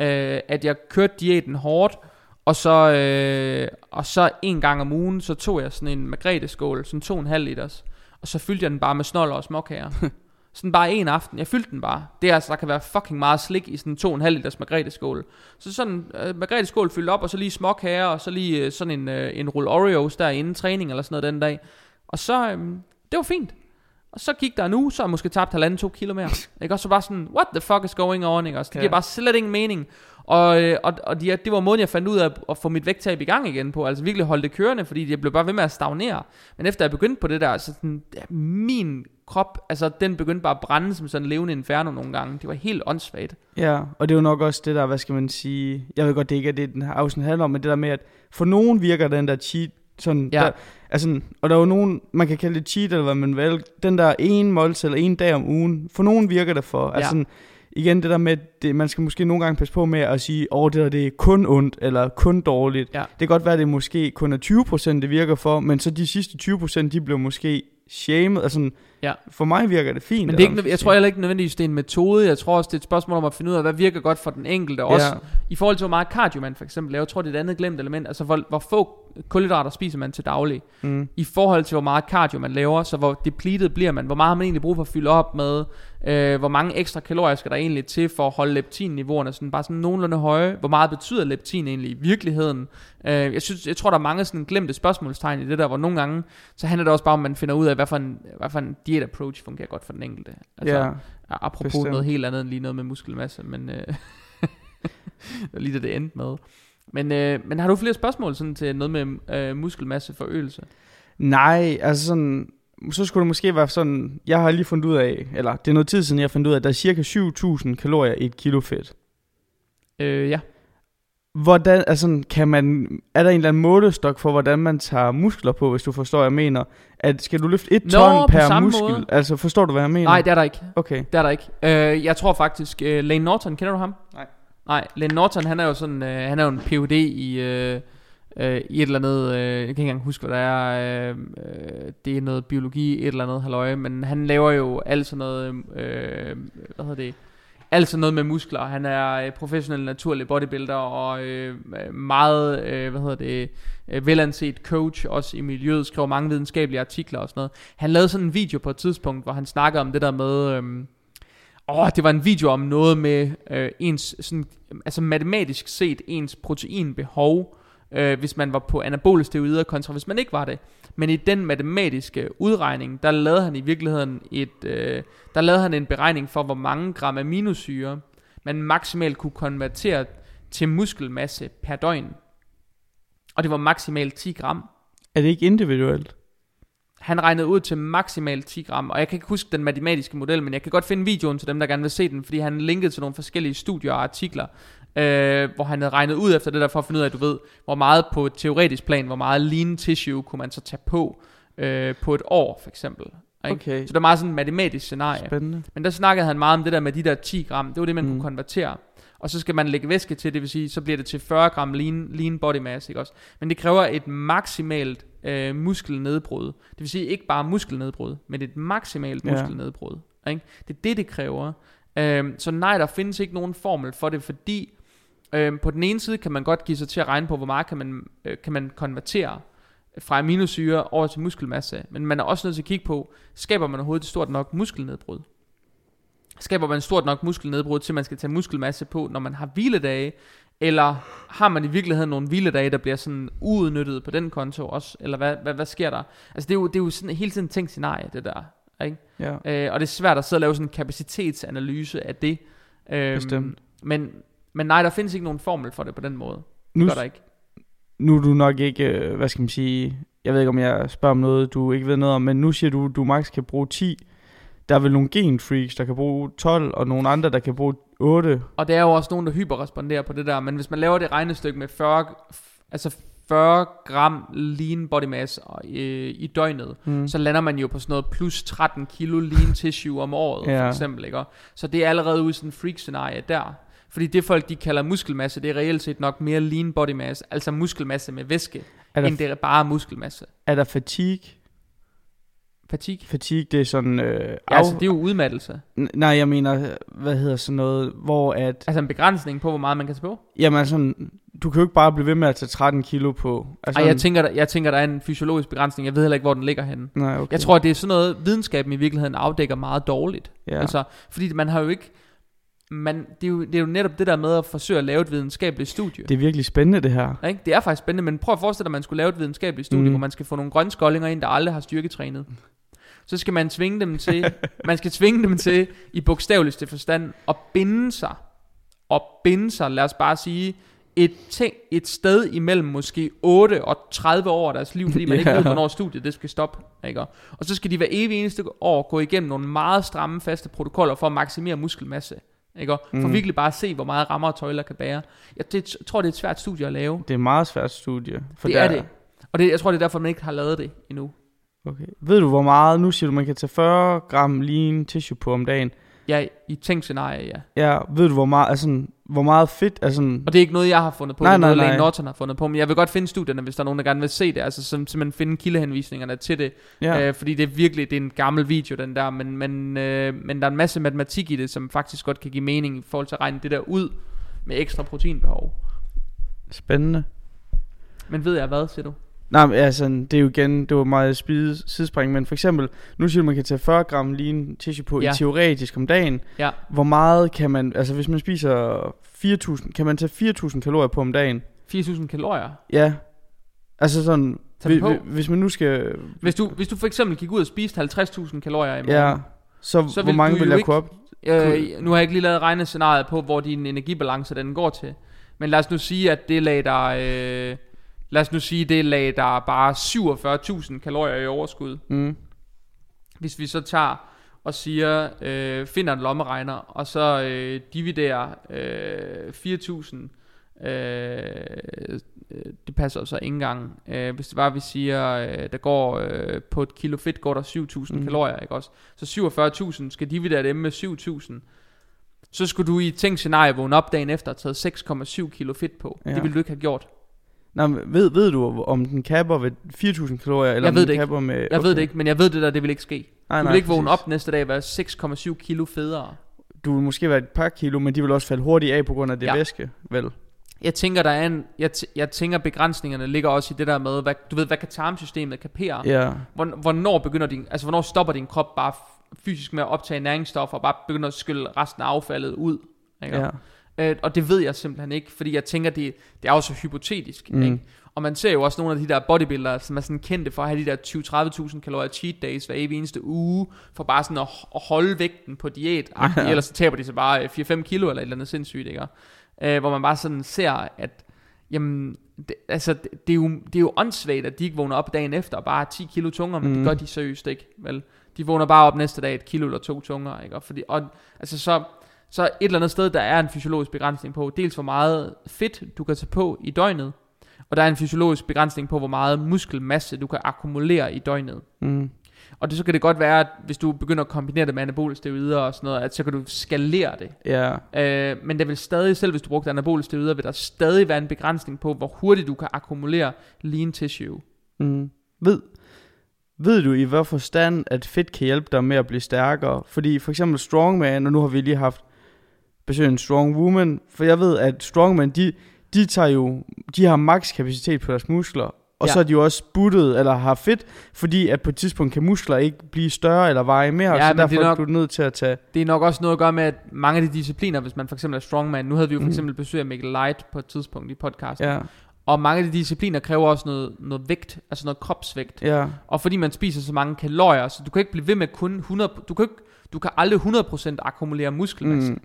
øh, at jeg kørte diæten hårdt, og så, øh, og så en gang om ugen, så tog jeg sådan en magreteskål, sådan to og en halv liters, og så fyldte jeg den bare med snoller og småkager. [LAUGHS] Sådan bare en aften. Jeg fyldte den bare. Det er altså, der kan være fucking meget slik i sådan en 2,5 liters margrethe-skål. Så sådan øh, margrethe-skål fyldt op, og så lige småkager, og så lige øh, sådan en, øh, en rulle Oreos der inden træning eller sådan noget den dag. Og så, øh, det var fint. Og så gik der uge, så har jeg måske tabt halvanden to kilo mere. [LAUGHS] Ikke? Og så bare sådan, what the fuck is going on? Ikke? Og så det Ja. giver bare slet ingen mening. Og, øh, og, og de, det var måden, jeg fandt ud af at få mit vægttab i gang igen på. Altså virkelig holde det kørende, fordi jeg blev bare ved med at stagnere. Men efter jeg begyndte på det der, så sådan, ja, min krop, altså den begyndte bare at brænde som sådan en levende inferno nogle gange. Det var helt åndssvagt. Ja, og det er jo nok også det der, hvad skal man sige, jeg ved godt, det ikke er det, den her afsnit handler om, men det der med, at for nogen virker den der cheat, sådan, Ja. der, altså, og der er jo nogen, man kan kalde det cheat, eller hvad man vil, den der en måltid eller en dag om ugen, for nogen virker det for, altså sådan, igen det der med, det, man skal måske nogle gange passe på med at sige, åh, oh, det der det er kun ondt, eller kun dårligt. Ja. Det kan godt være, at det måske kun er 20% det virker for, men så de sidste 20% de blev måske shamed, altså Ja. for mig virker det fint. Men det er ikke, jeg tror heller ikke nødvendigvis, det er en metode. Jeg tror også, det er et spørgsmål om at finde ud af, hvad virker godt for den enkelte. Også Ja. i forhold til, hvor meget cardio man for eksempel laver. Jeg tror, det er et andet glemt element. Altså, hvor, hvor få kulhydrater spiser man til daglig. Mm. I forhold til, hvor meget cardio man laver. Så hvor depleted bliver man. Hvor meget har man egentlig brug for at fylde op med. Øh, hvor mange ekstra kalorier skal der egentlig til for at holde leptinniveauerne sådan, bare sådan nogenlunde høje. Hvor meget betyder leptin egentlig i virkeligheden? Øh, jeg, synes, jeg tror, der er mange sådan glemte spørgsmålstegn i det der, hvor nogle gange, så handler det også bare om, at man finder ud af, hvad for en, hvad for en diet approach fungerer godt for den enkelte. Altså, ja. Apropos Bestemt. Noget helt andet end lige noget med muskelmasse, men øh, [LAUGHS] det var lige det, det endte med. Men, øh, men har du flere spørgsmål sådan til noget med øh, muskelmasse forøgelse? Nej, altså sådan, så skulle det måske være sådan, jeg har lige fundet ud af, eller det er noget tid siden, jeg fundet ud af, at der er cirka 7.000 kalorier i et kilo fedt. Øh, ja. Hvordan, altså kan man, er der en eller anden målestok for, hvordan man tager muskler på, hvis du forstår, hvad jeg mener? At skal du løfte et Nå, ton per muskel? måde. Altså, forstår du, hvad jeg mener? Nej, det er der ikke. Okay. Det er der ikke. Øh, jeg tror faktisk, øh, Lane Norton, kender du ham? Nej. Nej, Lane Norton, han er jo sådan, øh, han er jo en Ph.D. i, øh, øh, i et eller andet, øh, jeg kan ikke engang huske, hvad det er, øh, øh, det er noget biologi, et eller andet halløj, men han laver jo alt sådan noget, øh, hvad hedder det, alt sådan noget med muskler. Han er øh, professionel naturlig bodybuilder og øh, øh, meget, øh, hvad hedder det, øh, velanset coach også i miljøet, skriver mange videnskabelige artikler og sådan noget. Han lavede sådan en video på et tidspunkt, hvor han snakker om det der med, øh, åh, det var en video om noget med øh, ens, sådan, altså matematisk set, ens proteinbehov, øh, hvis man var på anabole steroider kontra hvis man ikke var det. Men i den matematiske udregning, der lavede han i virkeligheden et, øh, der lavede han en beregning for, hvor mange gram aminosyre man maksimalt kunne konvertere til muskelmasse per døgn. Og det var maksimalt 10 gram. Er det ikke individuelt? Han regnede ud til maksimalt 10 gram, og jeg kan ikke huske den matematiske model, men jeg kan godt finde videoen til dem, der gerne vil se den, fordi han linkede til nogle forskellige studier og artikler, øh, hvor han havde regnet ud efter det der, for at finde ud af, du ved, hvor meget på et teoretisk plan, hvor meget lean tissue kunne man så tage på øh, på et år, for eksempel. Ikke? Okay. Så det er meget sådan et matematisk scenarie. Spændende. Men der snakkede han meget om det der med de der 10 gram, det var det, man mm. Kunne konvertere. Og så skal man lægge væske til, det vil sige, så bliver det til 40 gram lean, lean body mass, ikke også? Men det kræver et maksimalt øh, muskelnedbrud. Det vil sige ikke bare muskelnedbrud, men et maksimalt Ja. muskelnedbrud. Ikke? Det er det, det kræver. Øhm, så nej, der findes ikke nogen formel for det, fordi øhm, på den ene side kan man godt give sig til at regne på, hvor meget kan man, øh, kan man konvertere fra aminosyre over til muskelmasse. Men man er også nødt til at kigge på, skaber man overhovedet et stort nok muskelnedbrud? Skaber man stort nok muskelnedbrud til, man skal tage muskelmasse på, når man har hviledage? Eller har man i virkeligheden nogle hviledage, der bliver sådan uudnyttet på den konto også? Eller hvad, hvad, hvad sker der? Altså det er jo, det er jo sådan hele tiden en tænkt scenarie, det der. Ikke? Ja. Øh, og det er svært at sidde og lave sådan en kapacitetsanalyse af det. Øhm, Bestemt. Men, men nej, der findes ikke nogen formel for det på den måde. Nu, Det gør der ikke. nu er du nok ikke, øh, hvad skal man sige, jeg ved ikke om jeg spørger om noget, du ikke ved noget om, men nu siger du, du max kan bruge 10. Der er vel nogle genfreaks, der kan bruge 12, og nogle andre, der kan bruge 8. Og der er jo også nogen, der hyperresponderer på det der. Men hvis man laver det regnestykke med 40, f- altså 40 gram lean body mass øh, i døgnet, Mm. så lander man jo på sådan noget plus 13 kilo lean tissue om året, Ja. for eksempel. Ikke? Så det er allerede ude i sådan en freak-scenarie der. Fordi det folk, de kalder muskelmasse, det er reelt set nok mere lean body mass, altså muskelmasse med væske, Er der, end det er bare muskelmasse. er der fatigue? Fatigue? Fatigue, det er sådan... Øh, Ja, af, altså det er jo udmattelse. N- Nej, jeg mener, hvad hedder sådan noget, hvor at... Altså en begrænsning på, hvor meget man kan tage på. Jamen sådan, du kan jo ikke bare blive ved med at tage 13 kilo på. Altså, Ej, jeg tænker, der, jeg tænker, der er en fysiologisk begrænsning. Jeg ved heller ikke, hvor den ligger henne. Nej, okay. Jeg tror, det er sådan noget, videnskaben i virkeligheden afdækker meget dårligt. Ja. Altså, fordi man har jo ikke... Man, det, er jo, det er jo netop det der med at forsøge at lave et videnskabeligt studie. Det er virkelig spændende, det her. Ja, ikke? Det er faktisk spændende, men prøv at forestille dig, at man skulle lave et videnskabeligt studie, mm. hvor man skal få nogle grønskollinger ind, der aldrig har styrketrænet. Så skal man tvinge dem til, [LAUGHS] man skal tvinge dem til, i bogstaveligste forstand, at binde sig. Og binde sig, lad os bare sige, et, ting, et sted imellem måske 8 og 30 år af deres liv, fordi man yeah. ikke [LAUGHS] ved, hvornår studiet det skal stoppe. Ikke? Og så skal de hver evig eneste år gå igennem nogle meget stramme, faste protokoller for at maksimere muskelmasse. Ikke? For mm. virkelig bare at se, hvor meget rammer og tøjler kan bære. Jeg det, tror, det er et svært studie at lave. Det er et meget svært studie. For det der... er det. Og det, jeg tror, det er derfor, man ikke har lavet det endnu. Okay. Ved du, hvor meget, nu siger du, man kan tage 40 gram lean tissue på om dagen. Ja, i tænkt scenarie, ja. Ja, ved du, hvor meget, altså, hvor meget fedt, altså... Og det er ikke noget, jeg har fundet på, nej, det er noget, nej, Lane Norton har fundet på, men jeg vil godt finde studierne, hvis der er nogen, der gerne vil se det, altså simpelthen finde kildehenvisningerne til det, ja. øh, fordi det er virkelig, det er en gammel video, den der, men, men, øh, men der er en masse matematik i det, som faktisk godt kan give mening i forhold til at regne det der ud med ekstra proteinbehov. Spændende. Men ved jeg hvad, siger du? Nej, men altså, det er jo igen, det var meget spide, sidespring, men for eksempel, nu siger du, man kan tage 40 gram lean tissue på ja. i teoretisk om dagen. Ja. Hvor meget kan man, altså hvis man spiser 4.000, kan man tage 4.000 kalorier på om dagen? 4.000 kalorier? Ja. Altså sådan, hvis, hvis man nu skal... Hvis du, hvis du for eksempel gik ud og spiste 50.000 kalorier i morgen, ja. så, så hvor mange vil jeg kunne op? Øh, nu har jeg ikke lige lavet regnescenariet på, hvor din energibalance den går til. Men lad os nu sige, at det lagde dig... Øh, lad os nu sige, det lag der bare 47.000 kalorier i overskud. Mm. Hvis vi så tager og siger, øh, finder en lommeregner, og så øh, dividerer øh, 4.000, øh, det passer så ikke engang. Øh, hvis det var, vi siger, øh, der går øh, på et kilo fedt, går der 7.000 mm. kalorier, ikke også? Så 47.000 skal dividere dem med 7.000. Så skulle du i et tænkt scenarie vågne op dagen efter og taget 6,7 kilo fedt på. Ja. Det ville du ikke have gjort. Nå, ved, ved du, om den kapper ved 4.000 kalorier, eller jeg om ved den det kapper med... Jeg ved det ikke, men jeg ved det der, det vil ikke ske. Nej, du nej, vil ikke præcis. vågne op næste dag og være 6,7 kilo federe. Du vil måske være et par kilo, men de vil også falde hurtigt af på grund af det ja. væske, vel? Jeg tænker, der er en, jeg, jeg tænker, begrænsningerne ligger også i det der med, hvad, du ved, hvad kan tarmsystemet kapere? Ja. hvornår begynder din, altså hvornår stopper din krop bare fysisk med at optage næringsstoffer, og bare begynder at skylle resten af affaldet ud? Ikke? Ja. Øh, og det ved jeg simpelthen ikke, fordi jeg tænker, det, det er også hypotetisk. Mm. Ikke? Og man ser jo også nogle af de der bodybuildere, som er sådan kendte for at have de der 20-30.000 kalorier cheat days hver evig eneste uge, for bare sådan at, at holde vægten på diæt, [LAUGHS] ja. ellers så taber de sig bare 4-5 kilo eller et eller andet sindssygt, ikke? Øh, hvor man bare sådan ser, at jamen, det, altså, det, det, er jo, det er jo åndssvagt, at de ikke vågner op dagen efter og bare har 10 kilo tungere, men mm. det gør de seriøst ikke, vel? De vågner bare op næste dag et kilo eller to tungere, ikke? Og, fordi, og altså så, så et eller andet sted, der er en fysiologisk begrænsning på, dels hvor meget fedt du kan tage på i døgnet, og der er en fysiologisk begrænsning på, hvor meget muskelmasse du kan akkumulere i døgnet. Mm. Og det, så kan det godt være, at hvis du begynder at kombinere det med anabolisk steroider og sådan noget, at så kan du skalere det. Ja. Øh, men der vil stadig, selv hvis du brugte anabolisk steroider, vil der stadig være en begrænsning på, hvor hurtigt du kan akkumulere lean tissue. Mm. Ved, ved du i hvad forstand, at fedt kan hjælpe dig med at blive stærkere? Fordi for eksempel strongman, og nu har vi lige haft besøg af en strong woman, for jeg ved, at strongman, de, de tager jo, de har maks kapacitet på deres muskler, og ja. så er de jo også buttet eller har fedt, fordi at på et tidspunkt kan muskler ikke blive større eller veje mere, ja, så derfor det er, nok, er du nødt til at tage... Det er nok også noget at gøre med, at mange af de discipliner, hvis man for eksempel er strongman, nu havde vi jo for mhm. eksempel besøg af Mikkel Light på et tidspunkt i podcasten, ja. og mange af de discipliner kræver også noget, noget vægt, altså noget kropsvægt, ja. og fordi man spiser så mange kalorier, så du kan ikke blive ved med kun 100, du kan, ikke, du kan aldrig 100% akkumulere muskelmasse. Mm.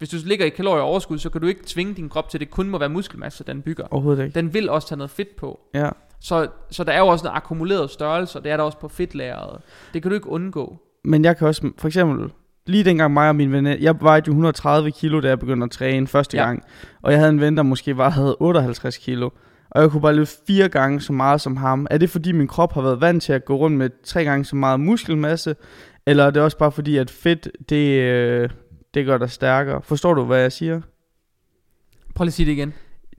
Hvis du ligger i kalorier overskud, så kan du ikke tvinge din krop til, at det kun må være muskelmasse, den bygger. Overhovedet ikke. Den vil også tage noget fedt på. Ja. Så, så der er jo også en akkumuleret størrelse, og det er der også på fedtlæret. Det kan du ikke undgå. Men jeg kan også, for eksempel, lige dengang mig og min ven, jeg vejede jo 130 kilo, da jeg begyndte at træne første ja. gang. Og jeg havde en ven, der måske bare havde 58 kilo. Og jeg kunne bare løfte fire gange så meget som ham. Er det fordi min krop har været vant til at gå rundt med tre gange så meget muskelmasse? Eller er det også bare fordi, at fedt, det, øh, det gør dig stærkere. Forstår du, hvad jeg siger? Prøv lige at sige det igen.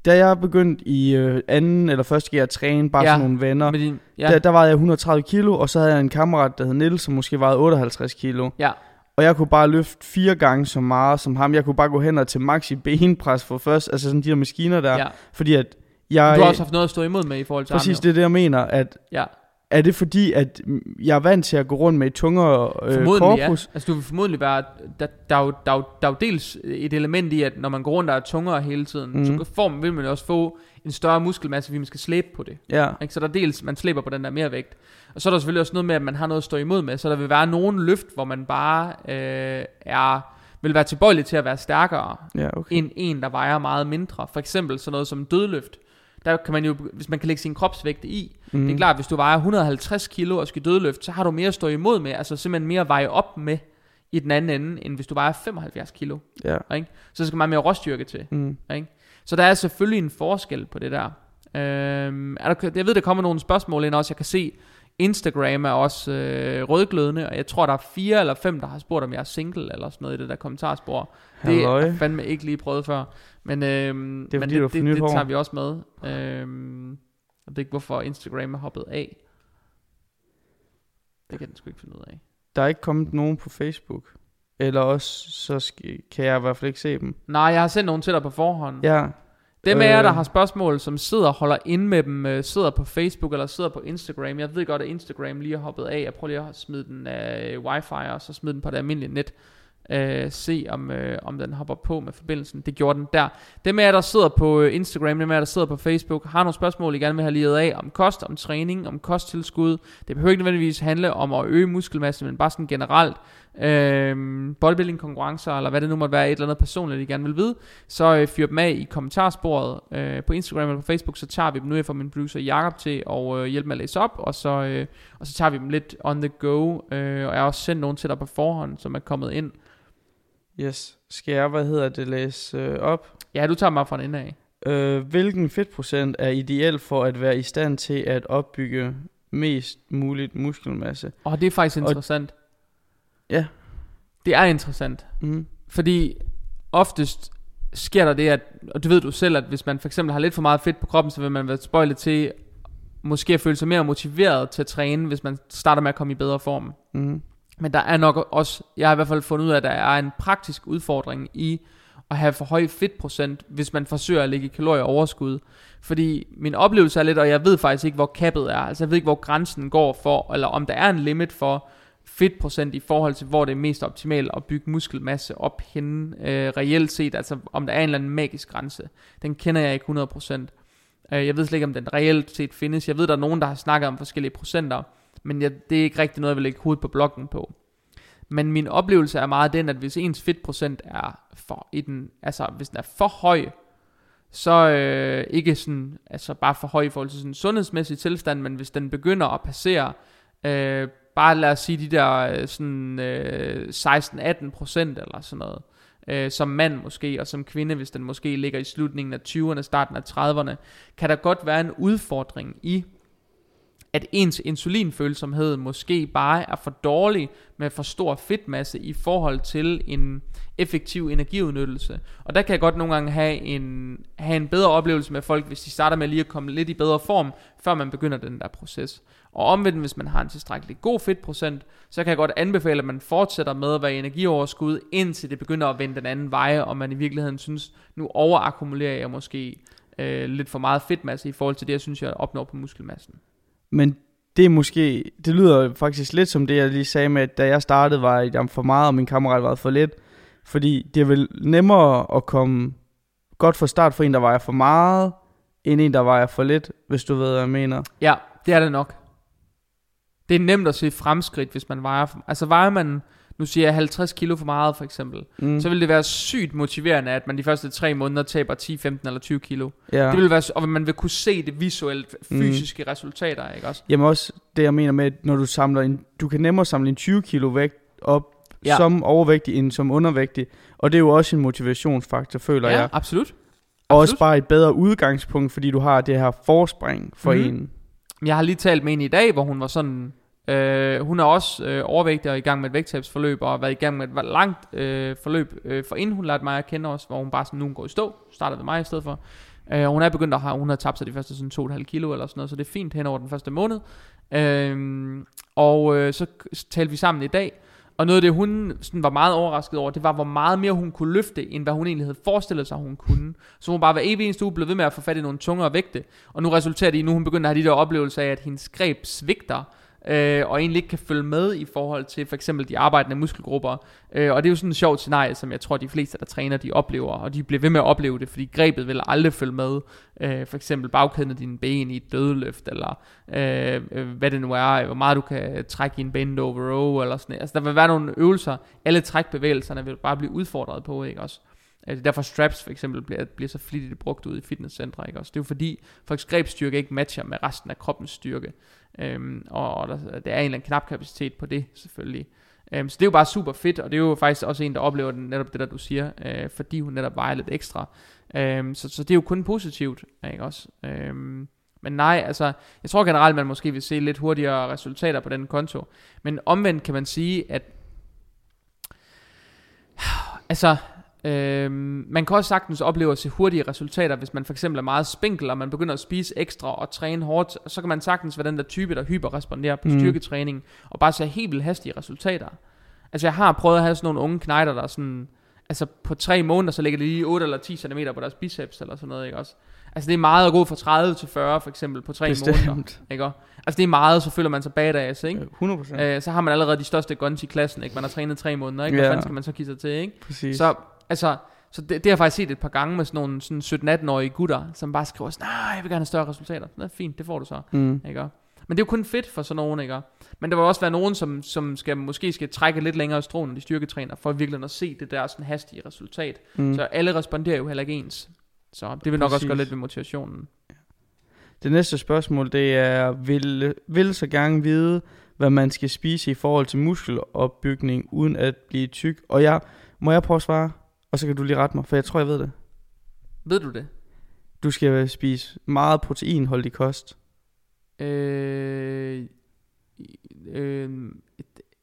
Da jeg begyndte i øh, anden eller første gear at træne, bare ja, sådan nogle venner, din, ja. der, der vejede jeg 130 kilo, og så havde jeg en kammerat, der hed Nils, som måske vejede 58 kilo. Ja. Og jeg kunne bare løfte fire gange så meget som ham. Jeg kunne bare gå hen og til max i benpres for først, altså sådan de der maskiner der. Ja. Fordi at jeg... Du har også haft noget at stå imod med i forhold til Præcis, ham, det det, jeg mener, at Ja, er det fordi, at jeg er vant til at gå rundt med et tungere øh, formodentlig korpus? ja. Altså du vil formodentlig være, der, der, er jo, der, er jo, der er jo dels et element i, at når man går rundt og er tungere hele tiden, mm. så får vil man også få en større muskelmasse, fordi man skal slæbe på det. Ja, Ikke? Så der er dels, man slæber på den der mere vægt. Og så er der selvfølgelig også noget med, at man har noget at stå imod med. Så der vil være nogle løft, hvor man bare øh, er, vil være tilbøjelig til at være stærkere, ja, okay. end en, der vejer meget mindre. For eksempel sådan noget som dødløft. Der kan man jo, hvis man kan lægge sin kropsvægt i, Mm. mm. det er klart, hvis du vejer 150 kilo og skal dødløft, så har du mere at stå imod med, altså simpelthen mere at veje op med i den anden ende, end hvis du vejer 75 kilo. Ja. Ikke? Så skal man mere råstyrke til. Mm. Ikke? Så der er selvfølgelig en forskel på det der. Øhm, er der jeg ved, der kommer nogle spørgsmål ind også. Jeg kan se, Instagram er også øh, rødglødende, og jeg tror, der er fire eller fem, der har spurgt, om jeg er single eller sådan noget i det der kommentarspor. Det Halløj. er fandme ikke lige prøvet før. Men, øhm, Det er men fordi, har det, det, det hår. tager vi også med. Øhm, jeg ved ikke, hvorfor Instagram er hoppet af. Det kan den sgu ikke finde ud af. Der er ikke kommet nogen på Facebook. Eller også, så skal, kan jeg i hvert fald ikke se dem. Nej, jeg har sendt nogen til dig på forhånd. Ja, Dem af jer, der Øh. har spørgsmål, som sidder og holder inde med dem, øh, sidder på Facebook eller sidder på Instagram. Jeg ved godt, at Instagram lige har hoppet af. Jeg prøver lige at smide den af wifi, og så smide den på det almindelige net. Øh, se om, øh, om den hopper på med forbindelsen. Det gjorde den der. Dem af jer, der sidder på øh, Instagram, dem af jer, der sidder på Facebook, har nogle spørgsmål, I gerne vil have livet af om kost, om træning, om kosttilskud. Det behøver ikke nødvendigvis handle om at øge muskelmasse, men bare sådan generelt. Øh, bodybuilding konkurrencer, eller hvad det nu måtte være, et eller andet personligt, I gerne vil vide så øh, fyr dem af i kommentarsporet øh, på Instagram eller på Facebook, så tager vi dem nu, jeg får min producer Jakob til at øh, hjælpe med at læse op, og så, øh, og så tager vi dem lidt on the go, øh, og jeg har også sendt nogen til dig på forhånd, som er kommet ind. yes. Skal jeg, hvad hedder det, læse øh, op? Ja, du tager mig fra en ende af. Øh, hvilken fedtprocent er ideel for at være i stand til at opbygge mest muligt muskelmasse? Og det er faktisk Og- interessant. Ja. Det er interessant, Mm. fordi oftest sker der det, at, og det ved du selv, at hvis man for eksempel har lidt for meget fedt på kroppen, så vil man være spøjlet til måske at føle sig mere motiveret til at træne, hvis man starter med at komme i bedre form. Mm. Men der er nok også, jeg har i hvert fald fundet ud af, at der er en praktisk udfordring i at have for høj fedtprocent, hvis man forsøger at lægge kalorier overskud. Fordi min oplevelse er lidt, og jeg ved faktisk ikke, hvor kappet er, altså jeg ved ikke, hvor grænsen går for, eller om der er en limit for fedtprocent i forhold til, hvor det er mest optimalt at bygge muskelmasse op henne, øh, reelt set, altså om der er en eller anden magisk grænse. Den kender jeg ikke 100%. Øh, jeg ved slet ikke, om den reelt set findes. Jeg ved, der er nogen, der har snakket om forskellige procenter, men jeg, det er ikke rigtig noget, jeg vil lægge hovedet på blokken på. Men min oplevelse er meget den, at hvis ens fedtprocent er for i den, altså hvis den er for høj, så øh, ikke sådan, altså bare for høj i forhold til sådan en sundhedsmæssig tilstand, men hvis den begynder at passere, øh, bare lad os sige de der øh, sådan øh, 16-18 procent eller sådan noget, øh, som mand måske, og som kvinde, hvis den måske ligger i slutningen af 20'erne, starten af 30'erne, kan der godt være en udfordring i, at ens insulinfølsomhed måske bare er for dårlig med for stor fedtmasse i forhold til en effektiv energiudnyttelse. Og der kan jeg godt nogle gange have en, have en bedre oplevelse med folk, hvis de starter med lige at komme lidt i bedre form, før man begynder den der proces. Og omvendt, hvis man har en tilstrækkelig god fedtprocent, så kan jeg godt anbefale, at man fortsætter med at være i energioverskud, indtil det begynder at vende den anden vej, og man i virkeligheden synes, nu overakkumulerer jeg måske øh, lidt for meget fedtmasse i forhold til det, jeg synes, jeg opnår på muskelmassen. Men det er måske, det lyder faktisk lidt som det, jeg lige sagde med, at da jeg startede, var jeg for meget, og min kammerat var for lidt. Fordi det er vel nemmere at komme godt fra start for en, der vejer for meget, end en, der vejer for lidt, hvis du ved, hvad jeg mener. Ja, det er det nok. Det er nemt at se fremskridt, hvis man vejer... For, altså vejer man, nu siger jeg 50 kilo for meget for eksempel, Mm. mm. så vil det være sygt motiverende, at man de første tre måneder taber 10, 15 eller 20 kilo. ja. Det vil være, og man vil kunne se det visuelt, Mm. fysiske mm. resultater, ikke også? Jamen også det, jeg mener med, at når du samler en, du kan nemmere samle en 20 kilo vægt op, ja. Ja. som overvægtig end som undervægtig. Og det er jo også en motivationsfaktor, føler Ja, jeg. absolut. Og også bare et bedre udgangspunkt, fordi du har det her forspring for Mhm. en. Jeg har lige talt med en i dag, hvor hun var sådan... Øh, hun er også øh, overvægtig og i gang med et vægttabsforløb, og har været i gang med et langt øh, forløb, øh, for inden hun lærte mig at kende os, hvor hun bare sådan, nu går i stå, starter ved mig i stedet for. Øh, hun er begyndt at have, hun har tabt sig de første sådan 2,5 kilo eller sådan noget, så det er fint hen over den første måned. Øh, og øh, så talte vi sammen i dag, Og noget af det, hun sådan var meget overrasket over, det var, hvor meget mere hun kunne løfte, end hvad hun egentlig havde forestillet sig, hun kunne. Så hun bare hver evig eneste uge blev ved med at få fat i nogle tungere vægte. Og nu resulterer det i, nu hun begynder at have de der oplevelser af, at hendes greb svigter øh, og egentlig ikke kan følge med i forhold til for eksempel de arbejdende muskelgrupper. Øh, og det er jo sådan et sjovt scenarie, som jeg tror, de fleste, der træner, de oplever, og de bliver ved med at opleve det, fordi grebet vil aldrig følge med. Øh, for eksempel bagkæden af dine ben i et dødeløft, eller øh, øh hvad det nu er, hvor meget du kan trække i en bend over row, eller sådan Altså der vil være nogle øvelser, alle trækbevægelserne vil bare blive udfordret på, ikke også? Øh, det er derfor straps for eksempel bliver, bliver så flittigt brugt ud i fitnesscentre, ikke også? Det er jo fordi, folks grebsstyrke ikke matcher med resten af kroppens styrke. Øhm, og, og der, der er en eller anden knap kapacitet på det, selvfølgelig. Øhm, så det er jo bare super fedt, og det er jo faktisk også en, der oplever den, netop det, der du siger, øh, fordi hun netop vejer lidt ekstra. Øhm, så, så det er jo kun positivt, ikke også? Øhm, men nej, altså, jeg tror generelt, man måske vil se lidt hurtigere resultater på den konto. Men omvendt kan man sige, at [SIGHS] altså, Øhm, man kan også sagtens opleve at se hurtige resultater, hvis man for eksempel er meget spinkel, og man begynder at spise ekstra og træne hårdt, så kan man sagtens være den der type, der hyperresponderer på mm. styrketræning, og bare se helt vildt hastige resultater. Altså jeg har prøvet at have sådan nogle unge knejder, der sådan, altså på tre måneder, så ligger de lige 8 eller 10 cm på deres biceps eller sådan noget, ikke også? Altså det er meget at gå fra 30 til 40 for eksempel på tre Bestemt. måneder, ikke Altså det er meget, så føler man sig badass, ikke? 100%. Øh, så har man allerede de største guns i klassen, ikke? Man har trænet tre måneder, ikke? Hvad yeah. fanden skal man så kigge sig til, ikke? Præcis. Så Altså, så det, det har jeg faktisk set et par gange med sådan nogle sådan 17-18-årige gutter, som bare skriver sådan, nej, jeg vil gerne have større resultater. Det er fint, det får du så. Mm. Ikke? Men det er jo kun fedt for sådan nogen, ikke? Men der vil også være nogen, som, som skal, måske skal trække lidt længere strå, når de styrketræner, for virkelig at se det der sådan hastige resultat. Mm. Så alle responderer jo heller ikke ens. Så det vil nok Præcis. også gøre lidt ved motivationen. Det næste spørgsmål, det er, vil, vil så gerne vide, hvad man skal spise i forhold til muskelopbygning, uden at blive tyk. Og jeg, må jeg prøve at svare? Og så kan du lige rette mig, for jeg tror, jeg ved det. Ved du det? Du skal spise meget proteinholdig kost. Øh, øh,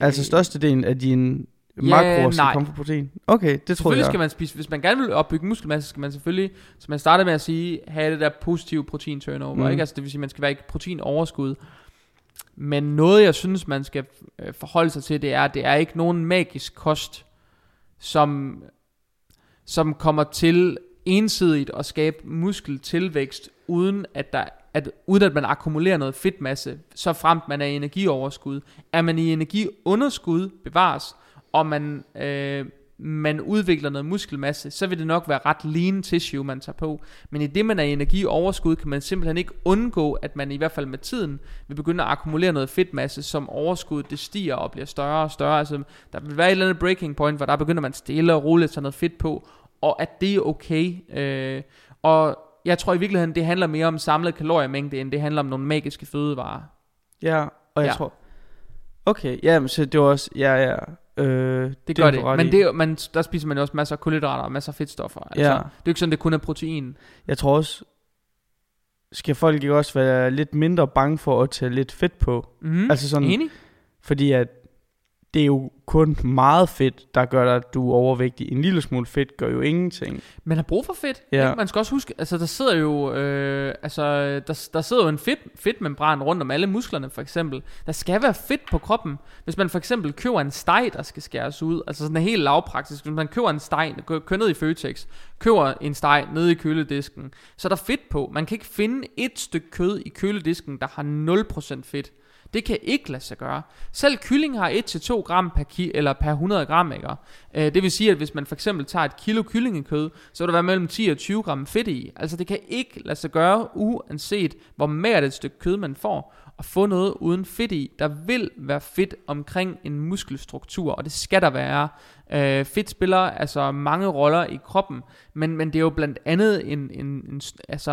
altså størstedelen af din ja, makroer skal nej. komme fra protein. Okay, det tror jeg. skal man spise, hvis man gerne vil opbygge muskelmasse, skal man selvfølgelig, som jeg startede med at sige, have det der positive protein turnover. Mm. Ikke? Altså det vil sige, man skal være ikke protein overskud. Men noget, jeg synes, man skal øh, forholde sig til, det er, at det er ikke nogen magisk kost, som som kommer til ensidigt at skabe muskeltilvækst, uden at, der, at, uden at man akkumulerer noget fedtmasse, så fremt man er i energioverskud. Er man i energiunderskud, bevares, og man, øh, man udvikler noget muskelmasse, så vil det nok være ret lean tissue, man tager på. Men i det, man er i energioverskud, kan man simpelthen ikke undgå, at man i hvert fald med tiden vil begynde at akkumulere noget fedtmasse, som overskud det stiger og bliver større og større. Altså, der vil være et eller andet breaking point, hvor der begynder man stille og roligt at tage noget fedt på, og at det er okay. Øh, og jeg tror i virkeligheden, det handler mere om samlet kaloriemængde, end det handler om nogle magiske fødevarer. Ja, og jeg ja. tror... Okay, ja, så det var også... Ja, ja, øh, det, det gør det, men det, man, der spiser man også masser af kulhydrater og masser af fedtstoffer. Altså, ja. Det er jo ikke sådan, det kun er protein. Jeg tror også, skal folk ikke også være lidt mindre bange for at tage lidt fedt på? Mm-hmm. Altså sådan, Enig. Fordi at det er jo kun meget fedt, der gør dig, at du er overvægtig. En lille smule fedt gør jo ingenting. Man har brug for fedt. Ja. Ikke? Man skal også huske, altså der sidder jo, øh, altså der, der sidder jo en fedt, fedtmembran rundt om alle musklerne for eksempel. Der skal være fedt på kroppen. Hvis man for eksempel køber en steg, der skal skæres ud, altså sådan en helt lavpraktisk, hvis man køber en steg, kører ned i Føtex, køber en steg nede i køledisken, så er der fedt på. Man kan ikke finde et stykke kød i køledisken, der har 0% fedt. Det kan ikke lade sig gøre. Selv kylling har 1-2 gram per, ki- eller per 100 gram, ikke? Øh, det vil sige, at hvis man for eksempel tager et kilo kyllingekød, så vil der være mellem 10 og 20 gram fedt i. Altså det kan ikke lade sig gøre, uanset hvor mere et stykke kød man får, at få noget uden fedt i. Der vil være fedt omkring en muskelstruktur, og det skal der være. Øh, fedt spiller altså mange roller i kroppen, men, men det er jo blandt andet en, en, en, altså,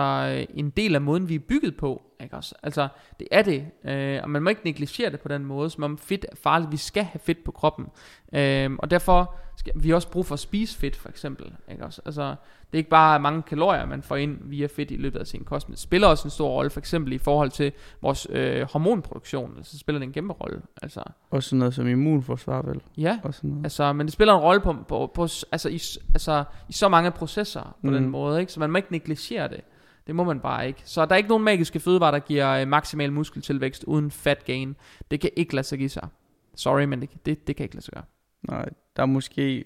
en del af måden, vi er bygget på. Ikke også? Altså, det er det, øh, og man må ikke negligere det på den måde, som om fedt er farligt. Vi skal have fedt på kroppen, øh, og derfor vi også brug for at spise fedt, for eksempel. Ikke også? Altså, det er ikke bare mange kalorier, man får ind via fedt i løbet af sin kost, men det spiller også en stor rolle, for eksempel i forhold til vores øh, hormonproduktion, så spiller det en kæmpe rolle. Altså. Også sådan noget som immunforsvar, vel? Ja, og sådan noget. altså, men det spiller en rolle på, på, på altså, i, altså, i så mange processer på mm. den måde, ikke? så man må ikke negligere det. Det må man bare ikke. Så der er ikke nogen magiske fødevarer, der giver øh, maksimal muskeltilvækst uden fat gain. Det kan ikke lade sig give sig. Sorry, men det, det, det kan ikke lade sig gøre. Nej, der er måske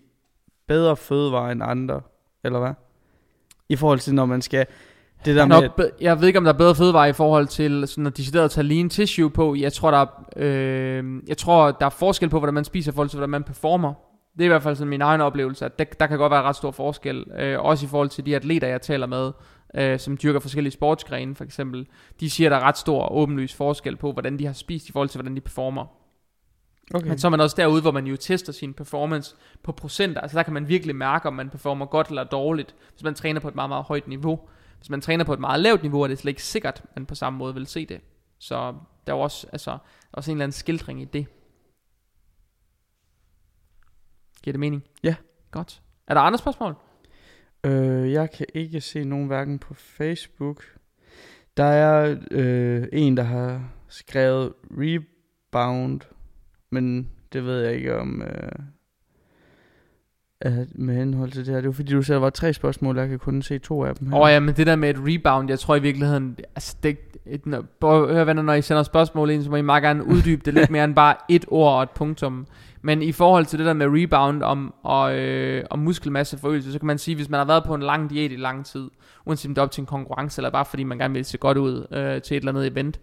bedre fødevarer end andre, eller hvad? I forhold til, når man skal... Det der Nå, med... jeg ved ikke, om der er bedre fødevarer i forhold til sådan at decideret at tage lean tissue på. Jeg tror, der er, øh, jeg tror, der er forskel på, hvordan man spiser i forhold til, hvordan man performer. Det er i hvert fald sådan min egen oplevelse, at der, der kan godt være ret stor forskel. Øh, også i forhold til de atleter, jeg taler med, øh, som dyrker forskellige sportsgrene for eksempel. De siger, der er ret stor åbenlys forskel på, hvordan de har spist i forhold til, hvordan de performer. Okay. Men så er man også derude, hvor man jo tester sin performance på procenter. Altså der kan man virkelig mærke, om man performer godt eller dårligt, hvis man træner på et meget, meget højt niveau. Hvis man træner på et meget lavt niveau, er det slet ikke sikkert, at man på samme måde vil se det. Så der er jo også, altså, også en eller anden skildring i det. Giver det mening? Ja. Godt. Er der andre spørgsmål? Øh, jeg kan ikke se nogen hverken på Facebook. Der er øh, en, der har skrevet rebound, men det ved jeg ikke om øh, er med henhold til det her. Det var fordi, du sagde, der var tre spørgsmål, og jeg kan kun se to af dem her. Åh oh, ja, men det der med et rebound, jeg tror i virkeligheden, altså det, et, når, hør venner, når I sender spørgsmål ind, så må I meget gerne uddybe det lidt [LAUGHS] mere end bare et ord og et punktum. Men i forhold til det der med rebound om, og, øh, og muskelmasseforøgelse, så kan man sige, hvis man har været på en lang diæt i lang tid, uanset om det er op til en konkurrence, eller bare fordi man gerne vil se godt ud øh, til et eller andet event,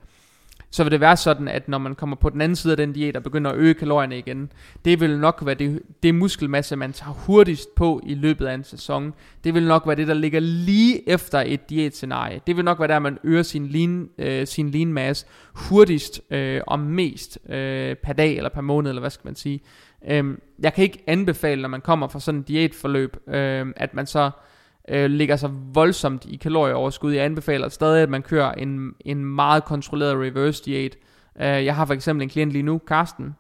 så vil det være sådan, at når man kommer på den anden side af den diæt og begynder at øge kalorierne igen, det vil nok være det, det muskelmasse, man tager hurtigst på i løbet af en sæson. Det vil nok være det, der ligger lige efter et diætscenarie. Det vil nok være der, man øger sin lean, øh, sin lean mass hurtigst øh, og mest øh, per dag eller per måned, eller hvad skal man sige. Øh, jeg kan ikke anbefale, når man kommer fra sådan et diætforløb, øh, at man så øh, Øh, ligger sig voldsomt i kalorieoverskud. Jeg anbefaler stadig, at man kører en, en meget kontrolleret reverse diæt. Øh, jeg har for eksempel en klient lige nu, Karsten,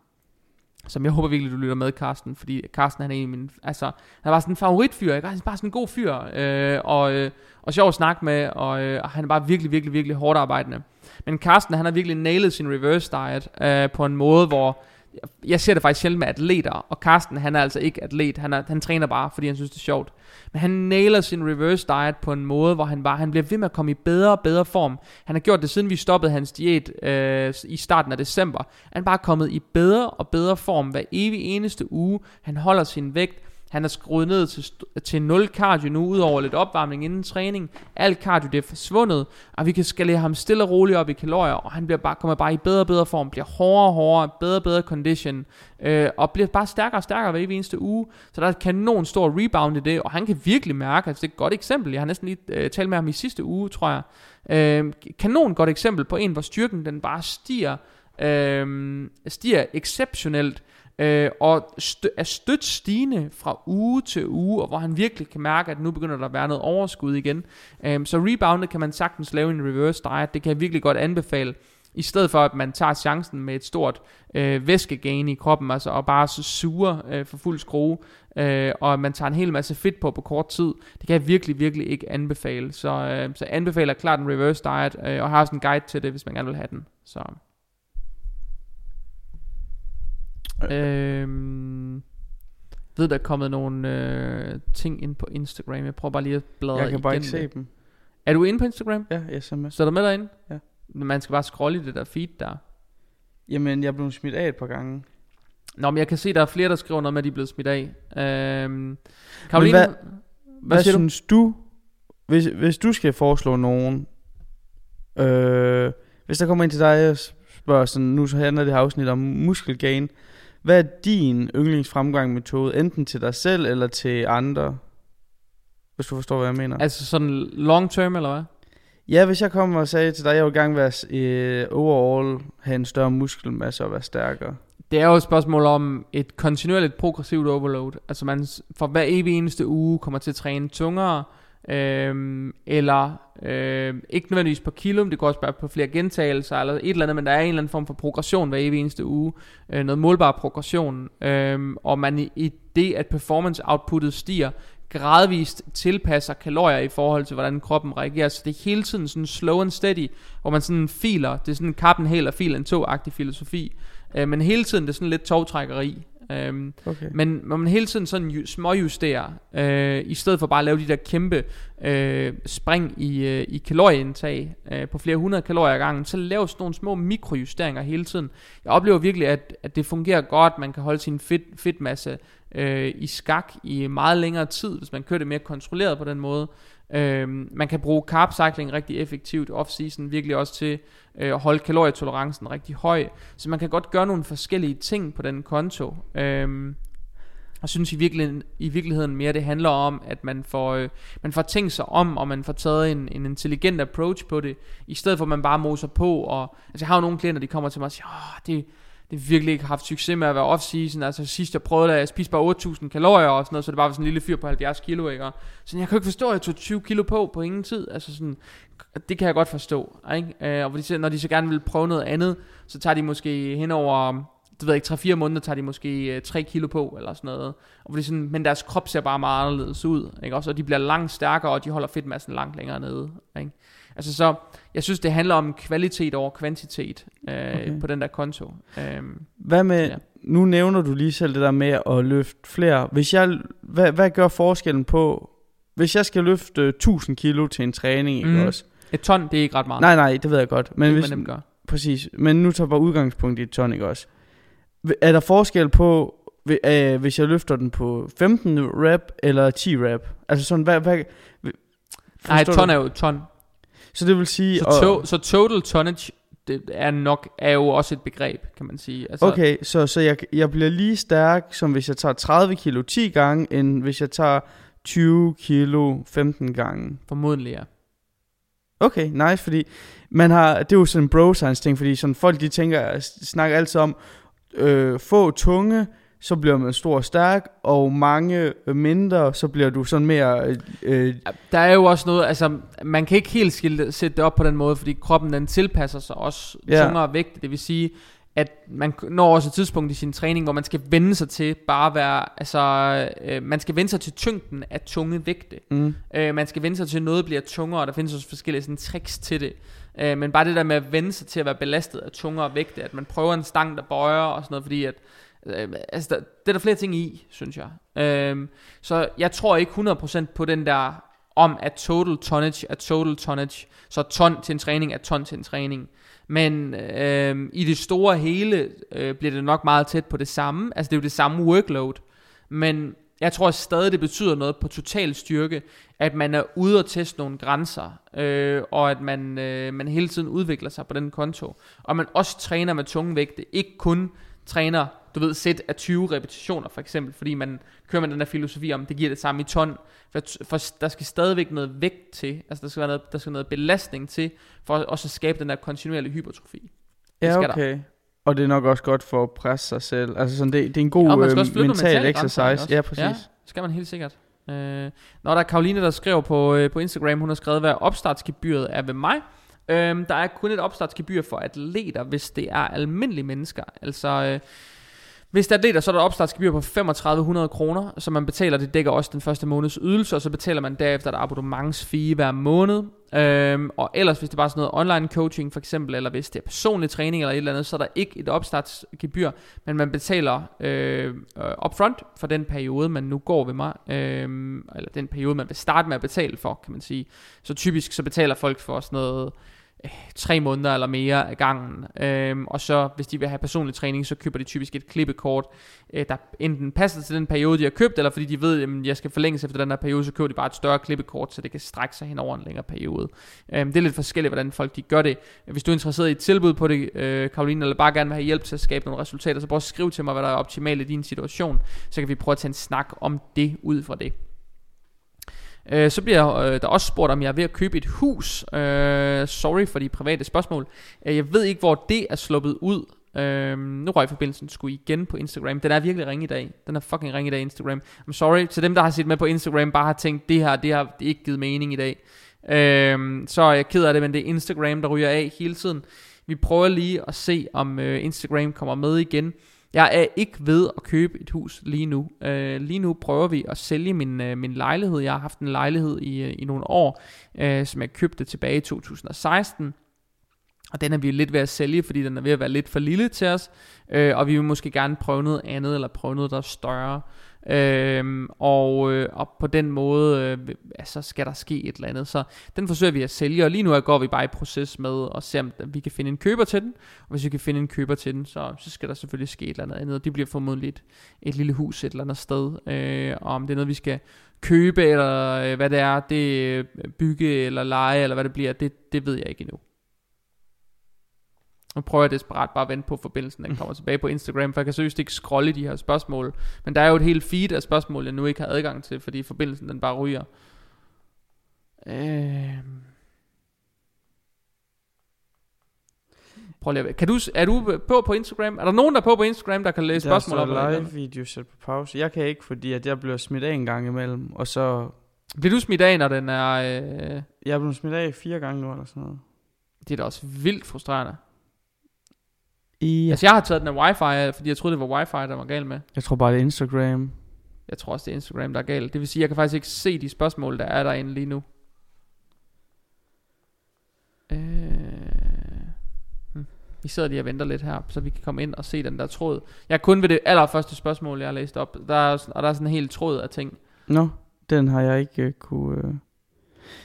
som jeg håber virkelig, du lytter med, Karsten, fordi Karsten han er en af mine, altså, han var sådan en favoritfyr, ikke? han er bare sådan en god fyr, øh, og, øh, og sjov at snakke med, og, øh, og han er bare virkelig, virkelig, virkelig hårdt arbejdende. Men Karsten, han har virkelig nailet sin reverse diet øh, på en måde, hvor jeg ser det faktisk sjældent med atleter, og Carsten han er altså ikke atlet, han, er, han træner bare, fordi han synes det er sjovt. Men han nailer sin reverse diet på en måde, hvor han bare, han bliver ved med at komme i bedre og bedre form. Han har gjort det siden vi stoppede hans diæt øh, i starten af december. Han er bare kommet i bedre og bedre form hver evig eneste uge. Han holder sin vægt, han er skruet ned til, til 0 cardio nu, udover lidt opvarmning inden træning. Alt cardio det er forsvundet, og vi kan skalere ham stille og roligt op i kalorier, og han bliver bare, kommer bare i bedre og bedre form, bliver hårdere og hårdere, bedre og bedre condition, øh, og bliver bare stærkere og stærkere hver eneste uge. Så der er kanon stor rebound i det, og han kan virkelig mærke, altså det er et godt eksempel, jeg har næsten lige øh, talt med ham i sidste uge, tror jeg. Øh, kanon godt eksempel på en, hvor styrken den bare stiger, øh, stiger exceptionelt, øh, og stø- er stødt stigende fra uge til uge, og hvor han virkelig kan mærke, at nu begynder der at være noget overskud igen. Øh, så reboundet kan man sagtens lave en reverse diet, det kan jeg virkelig godt anbefale, i stedet for at man tager chancen med et stort øh, væskegain i kroppen, altså og bare så suger øh, for fuld skrue, øh, og at man tager en hel masse fedt på på kort tid, det kan jeg virkelig, virkelig ikke anbefale. Så, øh, så anbefaler klart en reverse diet, øh, og har også en guide til det, hvis man gerne vil have den. Så. Øhm, ved, der er kommet nogle øh, ting ind på Instagram. Jeg prøver bare lige at bladre jeg kan bare ikke se det. dem. Er du inde på Instagram? Ja, jeg er med. Så er du med derinde? Ja. Man skal bare scrolle i det der feed der. Jamen, jeg blev smidt af et par gange. Nå, men jeg kan se, der er flere, der skriver noget med, at de er blevet smidt af. Øhm, Karoline, hvad- hvad, Hvad siger du? synes du, hvis, hvis du skal foreslå nogen, øh, hvis der kommer ind til dig og spørger sådan, nu så handler det her afsnit om muskelgain, hvad er din yndlingsfremgang metode, enten til dig selv eller til andre? Hvis du forstår, hvad jeg mener. Altså sådan long term, eller hvad? Ja, hvis jeg kommer og sagde til dig, at jeg vil gerne være øh, overall, have en større muskelmasse og være stærkere. Det er jo et spørgsmål om et kontinuerligt progressivt overload. Altså man for hver evig eneste uge kommer til at træne tungere, øhm, eller øh, ikke nødvendigvis på kilo, men det går også bare på flere gentagelser, eller et eller andet, men der er en eller anden form for progression hver evig eneste uge. Øh, noget målbar progression. øh, og man i, i det, at performance outputtet stiger, gradvist tilpasser kalorier i forhold til, hvordan kroppen reagerer. Så det er hele tiden sådan slow and steady, hvor man sådan filer, det er sådan en kappen hel og filen to-agtig filosofi. Øh, men hele tiden det er sådan lidt togtrækkeri. Øhm, okay. Men når man hele tiden sådan ju- småjusterer, øh, i stedet for bare at lave de der kæmpe øh, spring i, øh, i kalorieindtag øh, på flere hundrede kalorier ad gangen, så laver sådan nogle små mikrojusteringer hele tiden. Jeg oplever virkelig, at, at det fungerer godt. Man kan holde sin fedt, fedtmasse øh, i skak i meget længere tid, hvis man kører det mere kontrolleret på den måde. Øhm, man kan bruge carb cycling rigtig effektivt off-season, virkelig også til øh, at holde kalorietolerancen rigtig høj. Så man kan godt gøre nogle forskellige ting på den konto. Øhm, jeg synes i virkeligheden, i virkeligheden mere, det handler om, at man får, øh, man får tænkt sig om, og man får taget en, en intelligent approach på det, i stedet for at man bare moser på. Og, altså jeg har jo nogle klienter, de kommer til mig og siger, Åh, det, det virkelig ikke haft succes med at være off-season. Altså sidst jeg prøvede det, jeg spiste bare 8.000 kalorier og sådan noget, så det bare var sådan en lille fyr på 70 kilo, ikke? så jeg kan ikke forstå, at jeg tog 20 kilo på på ingen tid. Altså sådan, det kan jeg godt forstå, ikke? Øh, og de, når de så gerne vil prøve noget andet, så tager de måske hen over, det ved jeg ikke, 3-4 måneder tager de måske øh, 3 kilo på, eller sådan noget. Og fordi sådan, men deres krop ser bare meget anderledes ud, ikke? Også, og de bliver langt stærkere, og de holder fedtmassen langt længere nede, ikke? Altså så, jeg synes det handler om kvalitet over kvantitet øh, okay. på den der konto. Øhm, hvad med, ja. nu nævner du lige selv det der med at løfte flere. Hvis jeg, hvad, hvad gør forskellen på, hvis jeg skal løfte 1000 kilo til en træning, ikke mm. også? Et ton, det er ikke ret meget. Nej, nej, det ved jeg godt. Men det hvis, man gør. Præcis, men nu tager bare udgangspunkt i et ton, ikke også? Er der forskel på, øh, hvis jeg løfter den på 15 rep eller 10 rep? Altså sådan, hvad... hvad Nej, et ton er jo et ton. Så det vil sige... Så, to, så total tonnage det er nok er jo også et begreb, kan man sige. Altså, okay, så, så jeg, jeg bliver lige stærk, som hvis jeg tager 30 kilo 10 gange, end hvis jeg tager 20 kilo 15 gange. Formodentlig, ja. Okay, nice, fordi man har, det er jo sådan en bro science ting, fordi sådan folk de tænker, snakker altid om, øh, få tunge, så bliver man stor og stærk, og mange mindre, så bliver du sådan mere... Øh, øh der er jo også noget, altså man kan ikke helt skille, sætte det op på den måde, fordi kroppen den tilpasser sig også ja. tungere vægt, det vil sige, at man når også et tidspunkt i sin træning, hvor man skal vende sig til bare at være, altså øh, man skal vende sig til tyngden af tunge vægte. Mm. Øh, man skal vende sig til, at noget bliver tungere, og der findes også forskellige sådan, tricks til det. Øh, men bare det der med at vende sig til at være belastet af tungere vægte, at man prøver en stang, der bøjer og sådan noget, fordi at Øh, altså, der, det er der flere ting i, synes jeg. Øh, så jeg tror ikke 100% på den der om, at total tonnage er total tonnage. Så ton til en træning er ton til en træning. Men øh, i det store hele øh, bliver det nok meget tæt på det samme. Altså det er jo det samme workload. Men jeg tror stadig, det betyder noget på total styrke, at man er ude og teste nogle grænser, øh, og at man, øh, man hele tiden udvikler sig på den konto. Og man også træner med tunge vægte, ikke kun træner du ved, sæt af 20 repetitioner for eksempel, fordi man kører med den der filosofi om, det giver det samme i ton, for, for der skal stadigvæk noget vægt til, altså der skal være noget, der skal noget belastning til, for også at skabe den der kontinuerlige hypertrofi. Ja, okay. Der. Og det er nok også godt for at presse sig selv. Altså sådan, det, det er en god ja, man skal også øh, mental, mental exercise. Ja, præcis. Ja, skal man helt sikkert. Øh, når der er Karoline, der skriver på, øh, på Instagram, hun har skrevet, hvad opstartsgebyret er ved mig. Øh, der er kun et opstartsgebyr for atleter, hvis det er almindelige mennesker. Altså... Øh, hvis der er det, så er der opstartsgebyr på 3500 kroner, så man betaler, det dækker også den første måneds ydelse, og så betaler man derefter et abonnementsfee hver måned. Øhm, og ellers, hvis det er bare sådan noget online coaching for eksempel, eller hvis det er personlig træning eller et eller andet, så er der ikke et opstartsgebyr, men man betaler øh, øh upfront for den periode, man nu går ved mig, øh, eller den periode, man vil starte med at betale for, kan man sige. Så typisk så betaler folk for sådan noget tre måneder eller mere af gangen. Øhm, og så hvis de vil have personlig træning, så køber de typisk et klippekort, øh, der enten passer til den periode, de har købt, eller fordi de ved, at jeg skal forlænges efter den her periode, så køber de bare et større klippekort, så det kan strække sig hen over en længere periode. Øhm, det er lidt forskelligt, hvordan folk de gør det. Hvis du er interesseret i et tilbud på det, øh, Karoline, eller bare gerne vil have hjælp til at skabe nogle resultater, så prøv at skrive til mig, hvad der er optimalt i din situation, så kan vi prøve at tage en snak om det ud fra det. Øh, så bliver øh, der også spurgt, om jeg er ved at købe et hus. Øh, sorry for de private spørgsmål. Øh, jeg ved ikke, hvor det er sluppet ud. Øh, nu røg forbindelsen skulle igen på Instagram. Den er virkelig ring i dag. Den er fucking ring i dag, Instagram. I'm sorry til dem, der har set med på Instagram, bare har tænkt, det her, det har det ikke givet mening i dag. Øh, så er jeg ked af det, men det er Instagram, der ryger af hele tiden. Vi prøver lige at se, om øh, Instagram kommer med igen. Jeg er ikke ved at købe et hus lige nu. Øh, lige nu prøver vi at sælge min, øh, min lejlighed. Jeg har haft en lejlighed i, øh, i nogle år, øh, som jeg købte tilbage i 2016. Og den er vi lidt ved at sælge, fordi den er ved at være lidt for lille til os. Øh, og vi vil måske gerne prøve noget andet, eller prøve noget, der er større. Øhm, og, øh, og på den måde øh, altså skal der ske et eller andet. Så den forsøger vi at sælge Og lige nu går vi bare i proces med At se om vi kan finde en køber til den. Og hvis vi kan finde en køber til den Så, så skal der selvfølgelig ske et eller andet andet. Og det bliver formodentlig et, et lille hus et eller andet sted. Øh, Og om det er noget vi skal købe Eller øh, hvad det er Det øh, bygge eller lege Eller hvad det bliver Det, det ved jeg ikke endnu nu prøver jeg desperat bare at vente på at forbindelsen, den kommer tilbage på Instagram, for jeg kan seriøst ikke scrolle de her spørgsmål. Men der er jo et helt feed af spørgsmål, jeg nu ikke har adgang til, fordi forbindelsen den bare ryger. Øh... Prøv lige at... Kan du, er du på på Instagram? Er der nogen, der er på på Instagram, der kan læse der spørgsmål op? Der er live video sat på pause. Jeg kan ikke, fordi at jeg bliver smidt af en gang imellem, og så... Bliver du smidt af, når den er... Øh... Jeg er blevet smidt af fire gange nu, eller sådan noget. Det er da også vildt frustrerende. I... Altså jeg har taget den af wifi, fordi jeg troede det var wifi, der var galt med. Jeg tror bare det er Instagram. Jeg tror også det er Instagram, der er galt. Det vil sige, jeg kan faktisk ikke se de spørgsmål, der er derinde lige nu. Øh... Hm. Vi sidder lige og venter lidt her, så vi kan komme ind og se den der tråd. Jeg er kun ved det allerførste spørgsmål, jeg har læst op. Der er, og der er sådan en hel tråd af ting. Nå, no, den har jeg ikke uh, kunne... Uh...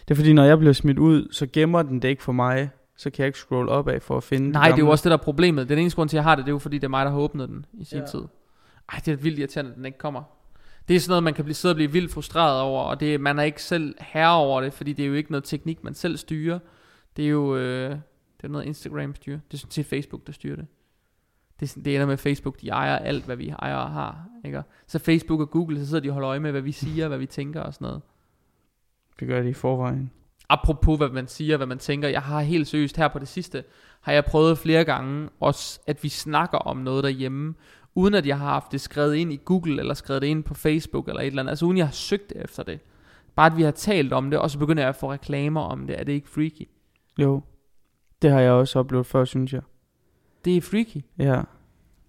Det er fordi, når jeg bliver smidt ud, så gemmer den det ikke for mig så kan jeg ikke scroll op af for at finde Nej, det, det er jo også det, der er problemet. Den eneste grund til, at jeg har det, det er jo fordi, det er mig, der har åbnet den i sin ja. tid. Ej, det er vildt irriterende, at den ikke kommer. Det er sådan noget, man kan blive sidde og blive vildt frustreret over, og det, man er ikke selv herre over det, fordi det er jo ikke noget teknik, man selv styrer. Det er jo øh, det er noget Instagram styrer. Det er sådan set Facebook, der styrer det. Det, det ender med Facebook, de ejer alt, hvad vi ejer og har. Ikke? Så Facebook og Google, så sidder de og holder øje med, hvad vi siger, hvad vi tænker og sådan noget. Det gør de i forvejen apropos hvad man siger, hvad man tænker, jeg har helt seriøst her på det sidste, har jeg prøvet flere gange også, at vi snakker om noget derhjemme, uden at jeg har haft det skrevet ind i Google, eller skrevet det ind på Facebook, eller et eller andet, altså uden jeg har søgt efter det. Bare at vi har talt om det, og så begynder jeg at få reklamer om det. Er det ikke freaky? Jo, det har jeg også oplevet før, synes jeg. Det er freaky? Ja.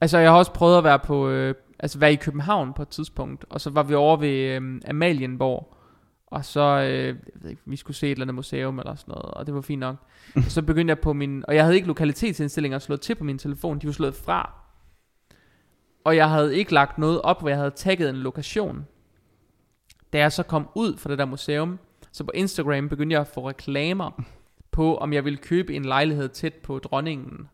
Altså, jeg har også prøvet at være på, øh, altså være i København på et tidspunkt, og så var vi over ved øh, Amalienborg, og så, øh, jeg ved ikke, vi skulle se et eller andet museum eller sådan noget, og det var fint nok. [LAUGHS] og så begyndte jeg på min, og jeg havde ikke lokalitetsindstillinger slået til på min telefon, de var slået fra. Og jeg havde ikke lagt noget op, hvor jeg havde tagget en lokation. Da jeg så kom ud fra det der museum, så på Instagram begyndte jeg at få reklamer på, om jeg ville købe en lejlighed tæt på dronningen.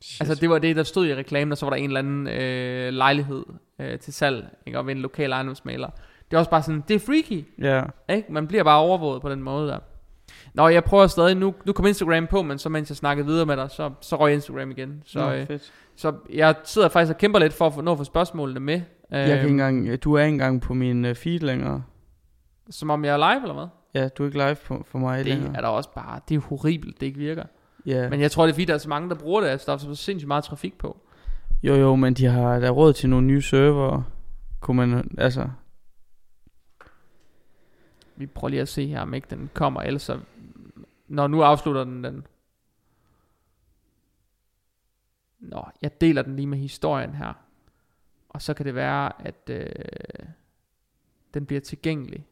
Shit. Altså det var det, der stod i reklamen, og så var der en eller anden øh, lejlighed øh, til salg, ikke? og ved en lokal ejendomsmaler. Det er også bare sådan, det er freaky. Ja. Ikke? Man bliver bare overvåget på den måde der. Nå, jeg prøver stadig, nu, nu kom Instagram på, men så mens jeg snakkede videre med dig, så, så røg Instagram igen. Så, Nå, øh, fedt. så jeg sidder faktisk og kæmper lidt for at få, nå at få spørgsmålene med. Jeg kan øhm, engang, du er ikke engang på min uh, feed længere. Som om jeg er live, eller hvad? Ja, du er ikke live på, for mig det længere. Det er da også bare, det er horribelt, det ikke virker. Ja. Men jeg tror, det er fordi, der er så mange, der bruger det, altså der er så sindssygt meget trafik på. Jo, jo, men de har der råd til nogle nye server. Kunne man, altså, vi prøver lige at se her, om ikke den kommer, ellers så, når nu afslutter den den. Nå, jeg deler den lige med historien her. Og så kan det være, at øh, den bliver tilgængelig.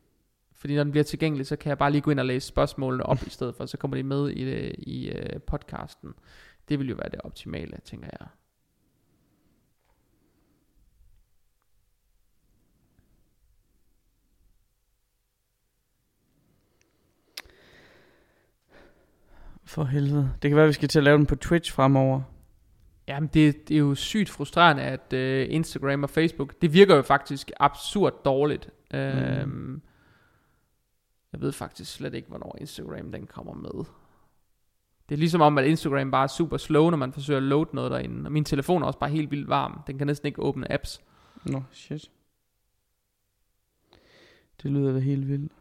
Fordi når den bliver tilgængelig, så kan jeg bare lige gå ind og læse spørgsmålene op [LAUGHS] i stedet for, så kommer de med i, det, i øh, podcasten. Det vil jo være det optimale, tænker jeg. For helvede. Det kan være, at vi skal til at lave den på Twitch fremover. Jamen, det, det er jo sygt frustrerende, at uh, Instagram og Facebook, det virker jo faktisk absurd dårligt. Mm. Uh, jeg ved faktisk slet ikke, hvornår Instagram den kommer med. Det er ligesom om, at Instagram bare er super slow, når man forsøger at load noget derinde. Og min telefon er også bare helt vildt varm. Den kan næsten ikke åbne apps. Nå, no, shit. Det lyder da helt vildt.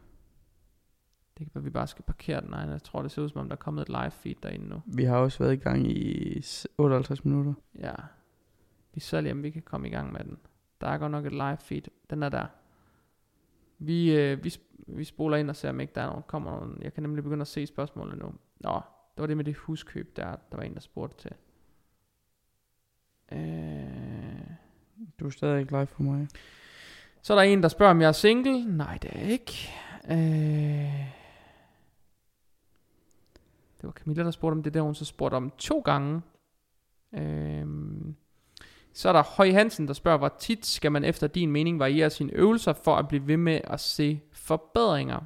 Det kan være, vi bare skal parkere den. Nej, jeg tror, det ser ud som om, der er kommet et live feed derinde nu. Vi har også været i gang i 58 minutter. Ja. Vi ser lige, om vi kan komme i gang med den. Der er godt nok et live feed. Den er der. Vi, øh, vi, vi spoler ind og ser, om ikke der er nogen, kommer nogen. Jeg kan nemlig begynde at se spørgsmålene nu. Nå, det var det med det huskøb, der, der var en, der spurgte til. Øh, du er stadig ikke live for mig. Så er der en, der spørger, om jeg er single. Nej, det er ikke. Øh, det var Camilla, der spurgte om det der, hun så spurgte om to gange. Øhm, så er der Høj Hansen, der spørger, hvor tit skal man efter din mening variere sine øvelser for at blive ved med at se forbedringer?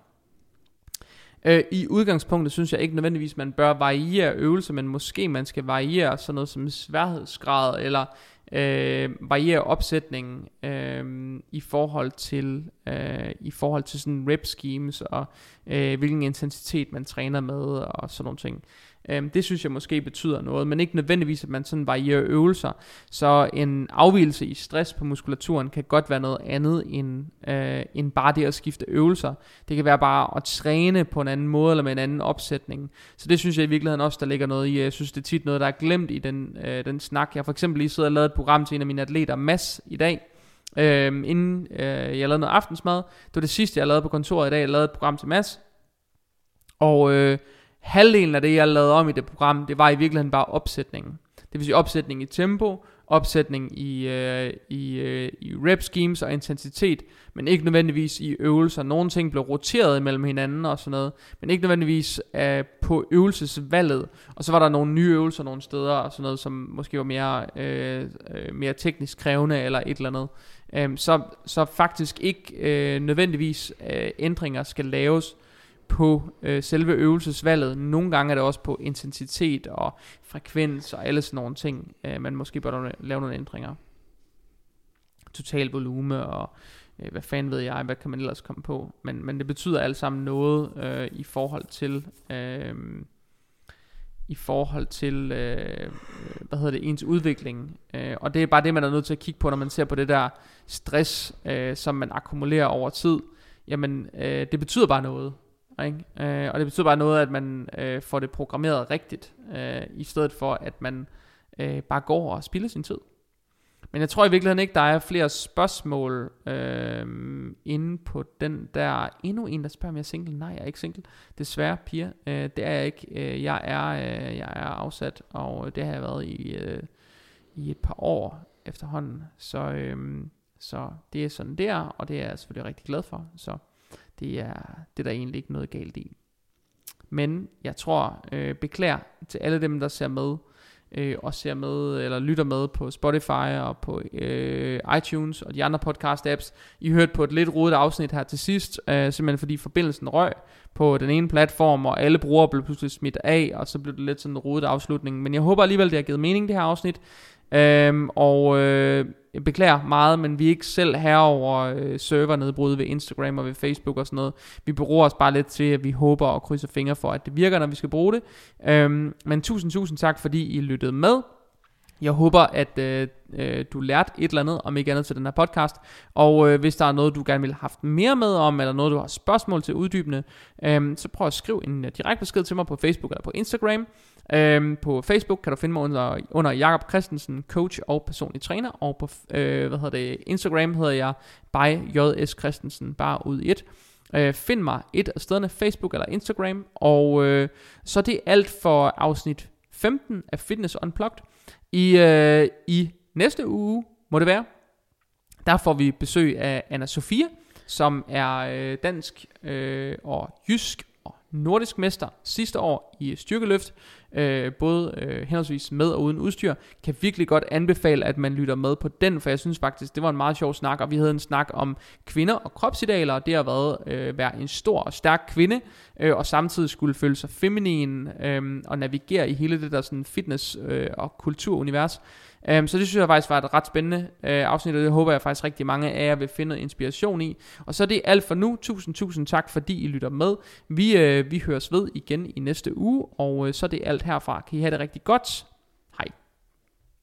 Øh, I udgangspunktet synes jeg ikke nødvendigvis, man bør variere øvelser, men måske man skal variere sådan noget som sværhedsgrad, eller øh, varierer opsætningen øh, i forhold til øh, i forhold til sådan rep schemes og øh, hvilken intensitet man træner med og sådan nogle ting. Øhm, det synes jeg måske betyder noget, men ikke nødvendigvis, at man sådan varierer øvelser. Så en afvielse i stress på muskulaturen kan godt være noget andet end, øh, end bare det at skifte øvelser. Det kan være bare at træne på en anden måde eller med en anden opsætning. Så det synes jeg i virkeligheden også, der ligger noget i. Jeg synes, det er tit noget, der er glemt i den, øh, den snak. Jeg har for eksempel lige siddet og lavet et program til en af mine atleter, Mass, i dag. Øhm, inden øh, jeg lavede noget aftensmad. Det var det sidste, jeg lavede på kontoret i dag. Jeg lavede et program til Mads. Og øh, halvdelen af det, jeg lavede om i det program, det var i virkeligheden bare opsætningen. Det vil sige opsætning i tempo, opsætning i, øh, i, øh, i rep schemes og intensitet, men ikke nødvendigvis i øvelser. Nogle ting blev roteret imellem hinanden og sådan noget, men ikke nødvendigvis øh, på øvelsesvalget. Og så var der nogle nye øvelser nogle steder og sådan noget, som måske var mere, øh, øh mere teknisk krævende eller et eller andet. Øh, så, så faktisk ikke øh, nødvendigvis øh, ændringer skal laves på øh, selve øvelsesvalget. Nogle gange er det også på intensitet og frekvens og alle sådan nogle ting, øh, man måske bør lave nogle ændringer. Total volume og øh, hvad fanden ved jeg, hvad kan man ellers komme på. Men, men det betyder alt sammen noget øh, i forhold til... Øh, i forhold til, øh, hvad hedder det, ens udvikling. Øh, og det er bare det, man er nødt til at kigge på, når man ser på det der stress, øh, som man akkumulerer over tid. Jamen, øh, det betyder bare noget. Ikke? Øh, og det betyder bare noget, at man øh, får det programmeret rigtigt, øh, i stedet for at man øh, bare går og spilder sin tid. Men jeg tror i virkeligheden ikke, der er flere spørgsmål øh, inde på den der. Endnu en, der spørger, om jeg er single. Nej, jeg er ikke single. Desværre, piger. Øh, det er jeg ikke. Øh, jeg, er, øh, jeg er afsat, og det har jeg været i, øh, i et par år efterhånden. Så, øh, så det er sådan der, og det er jeg selvfølgelig rigtig glad for. Så det er, det er der egentlig ikke noget galt i. Men jeg tror, øh, beklager til alle dem, der ser med, øh, og ser med, eller lytter med på Spotify og på øh, iTunes og de andre podcast apps. I hørte på et lidt rodet afsnit her til sidst, øh, simpelthen fordi forbindelsen røg på den ene platform, og alle brugere blev pludselig smidt af, og så blev det lidt sådan en rodet afslutning. Men jeg håber alligevel, det har givet mening, det her afsnit. Øhm, og øh, jeg beklager meget, men vi er ikke selv herover øh, servernedbrud ved Instagram og ved Facebook og sådan noget. Vi beror os bare lidt til, at vi håber og krydser fingre for, at det virker, når vi skal bruge det. Øhm, men tusind, tusind tak, fordi I lyttede med. Jeg håber, at øh, øh, du lærte et eller andet, om ikke andet til den her podcast. Og øh, hvis der er noget, du gerne vil have haft mere med om, eller noget, du har spørgsmål til uddybende, øh, så prøv at skrive en uh, direkte besked til mig på Facebook eller på Instagram. Øh, på Facebook kan du finde mig under, under Jakob Christensen, coach og personlig træner. Og på øh, hvad hedder det, Instagram hedder jeg by JS Christensen, bare ud i et. Øh, find mig et af stederne, Facebook eller Instagram. Og øh, så det er alt for afsnit 15 af Fitness Unplugged. I, øh, I næste uge, må det være, der får vi besøg af Anna Sofia, som er øh, dansk øh, og jysk og nordisk mester sidste år i styrkeløft, øh, både øh, henholdsvis med og uden udstyr, kan virkelig godt anbefale, at man lytter med på den, for jeg synes faktisk, det var en meget sjov snak, og vi havde en snak om kvinder og kropsidealer, og det har været øh, være en stor og stærk kvinde, øh, og samtidig skulle føle sig feminin, øh, og navigere i hele det der sådan fitness- øh, og kulturunivers. Øhm, så det synes jeg faktisk var et ret spændende øh, afsnit, og det håber jeg faktisk rigtig mange af jer vil finde inspiration i. Og så er det alt for nu. Tusind, tusind tak, fordi I lytter med. Vi, øh, vi høres ved igen i næste uge, og uh, så er det alt herfra. Kan I have det rigtig godt.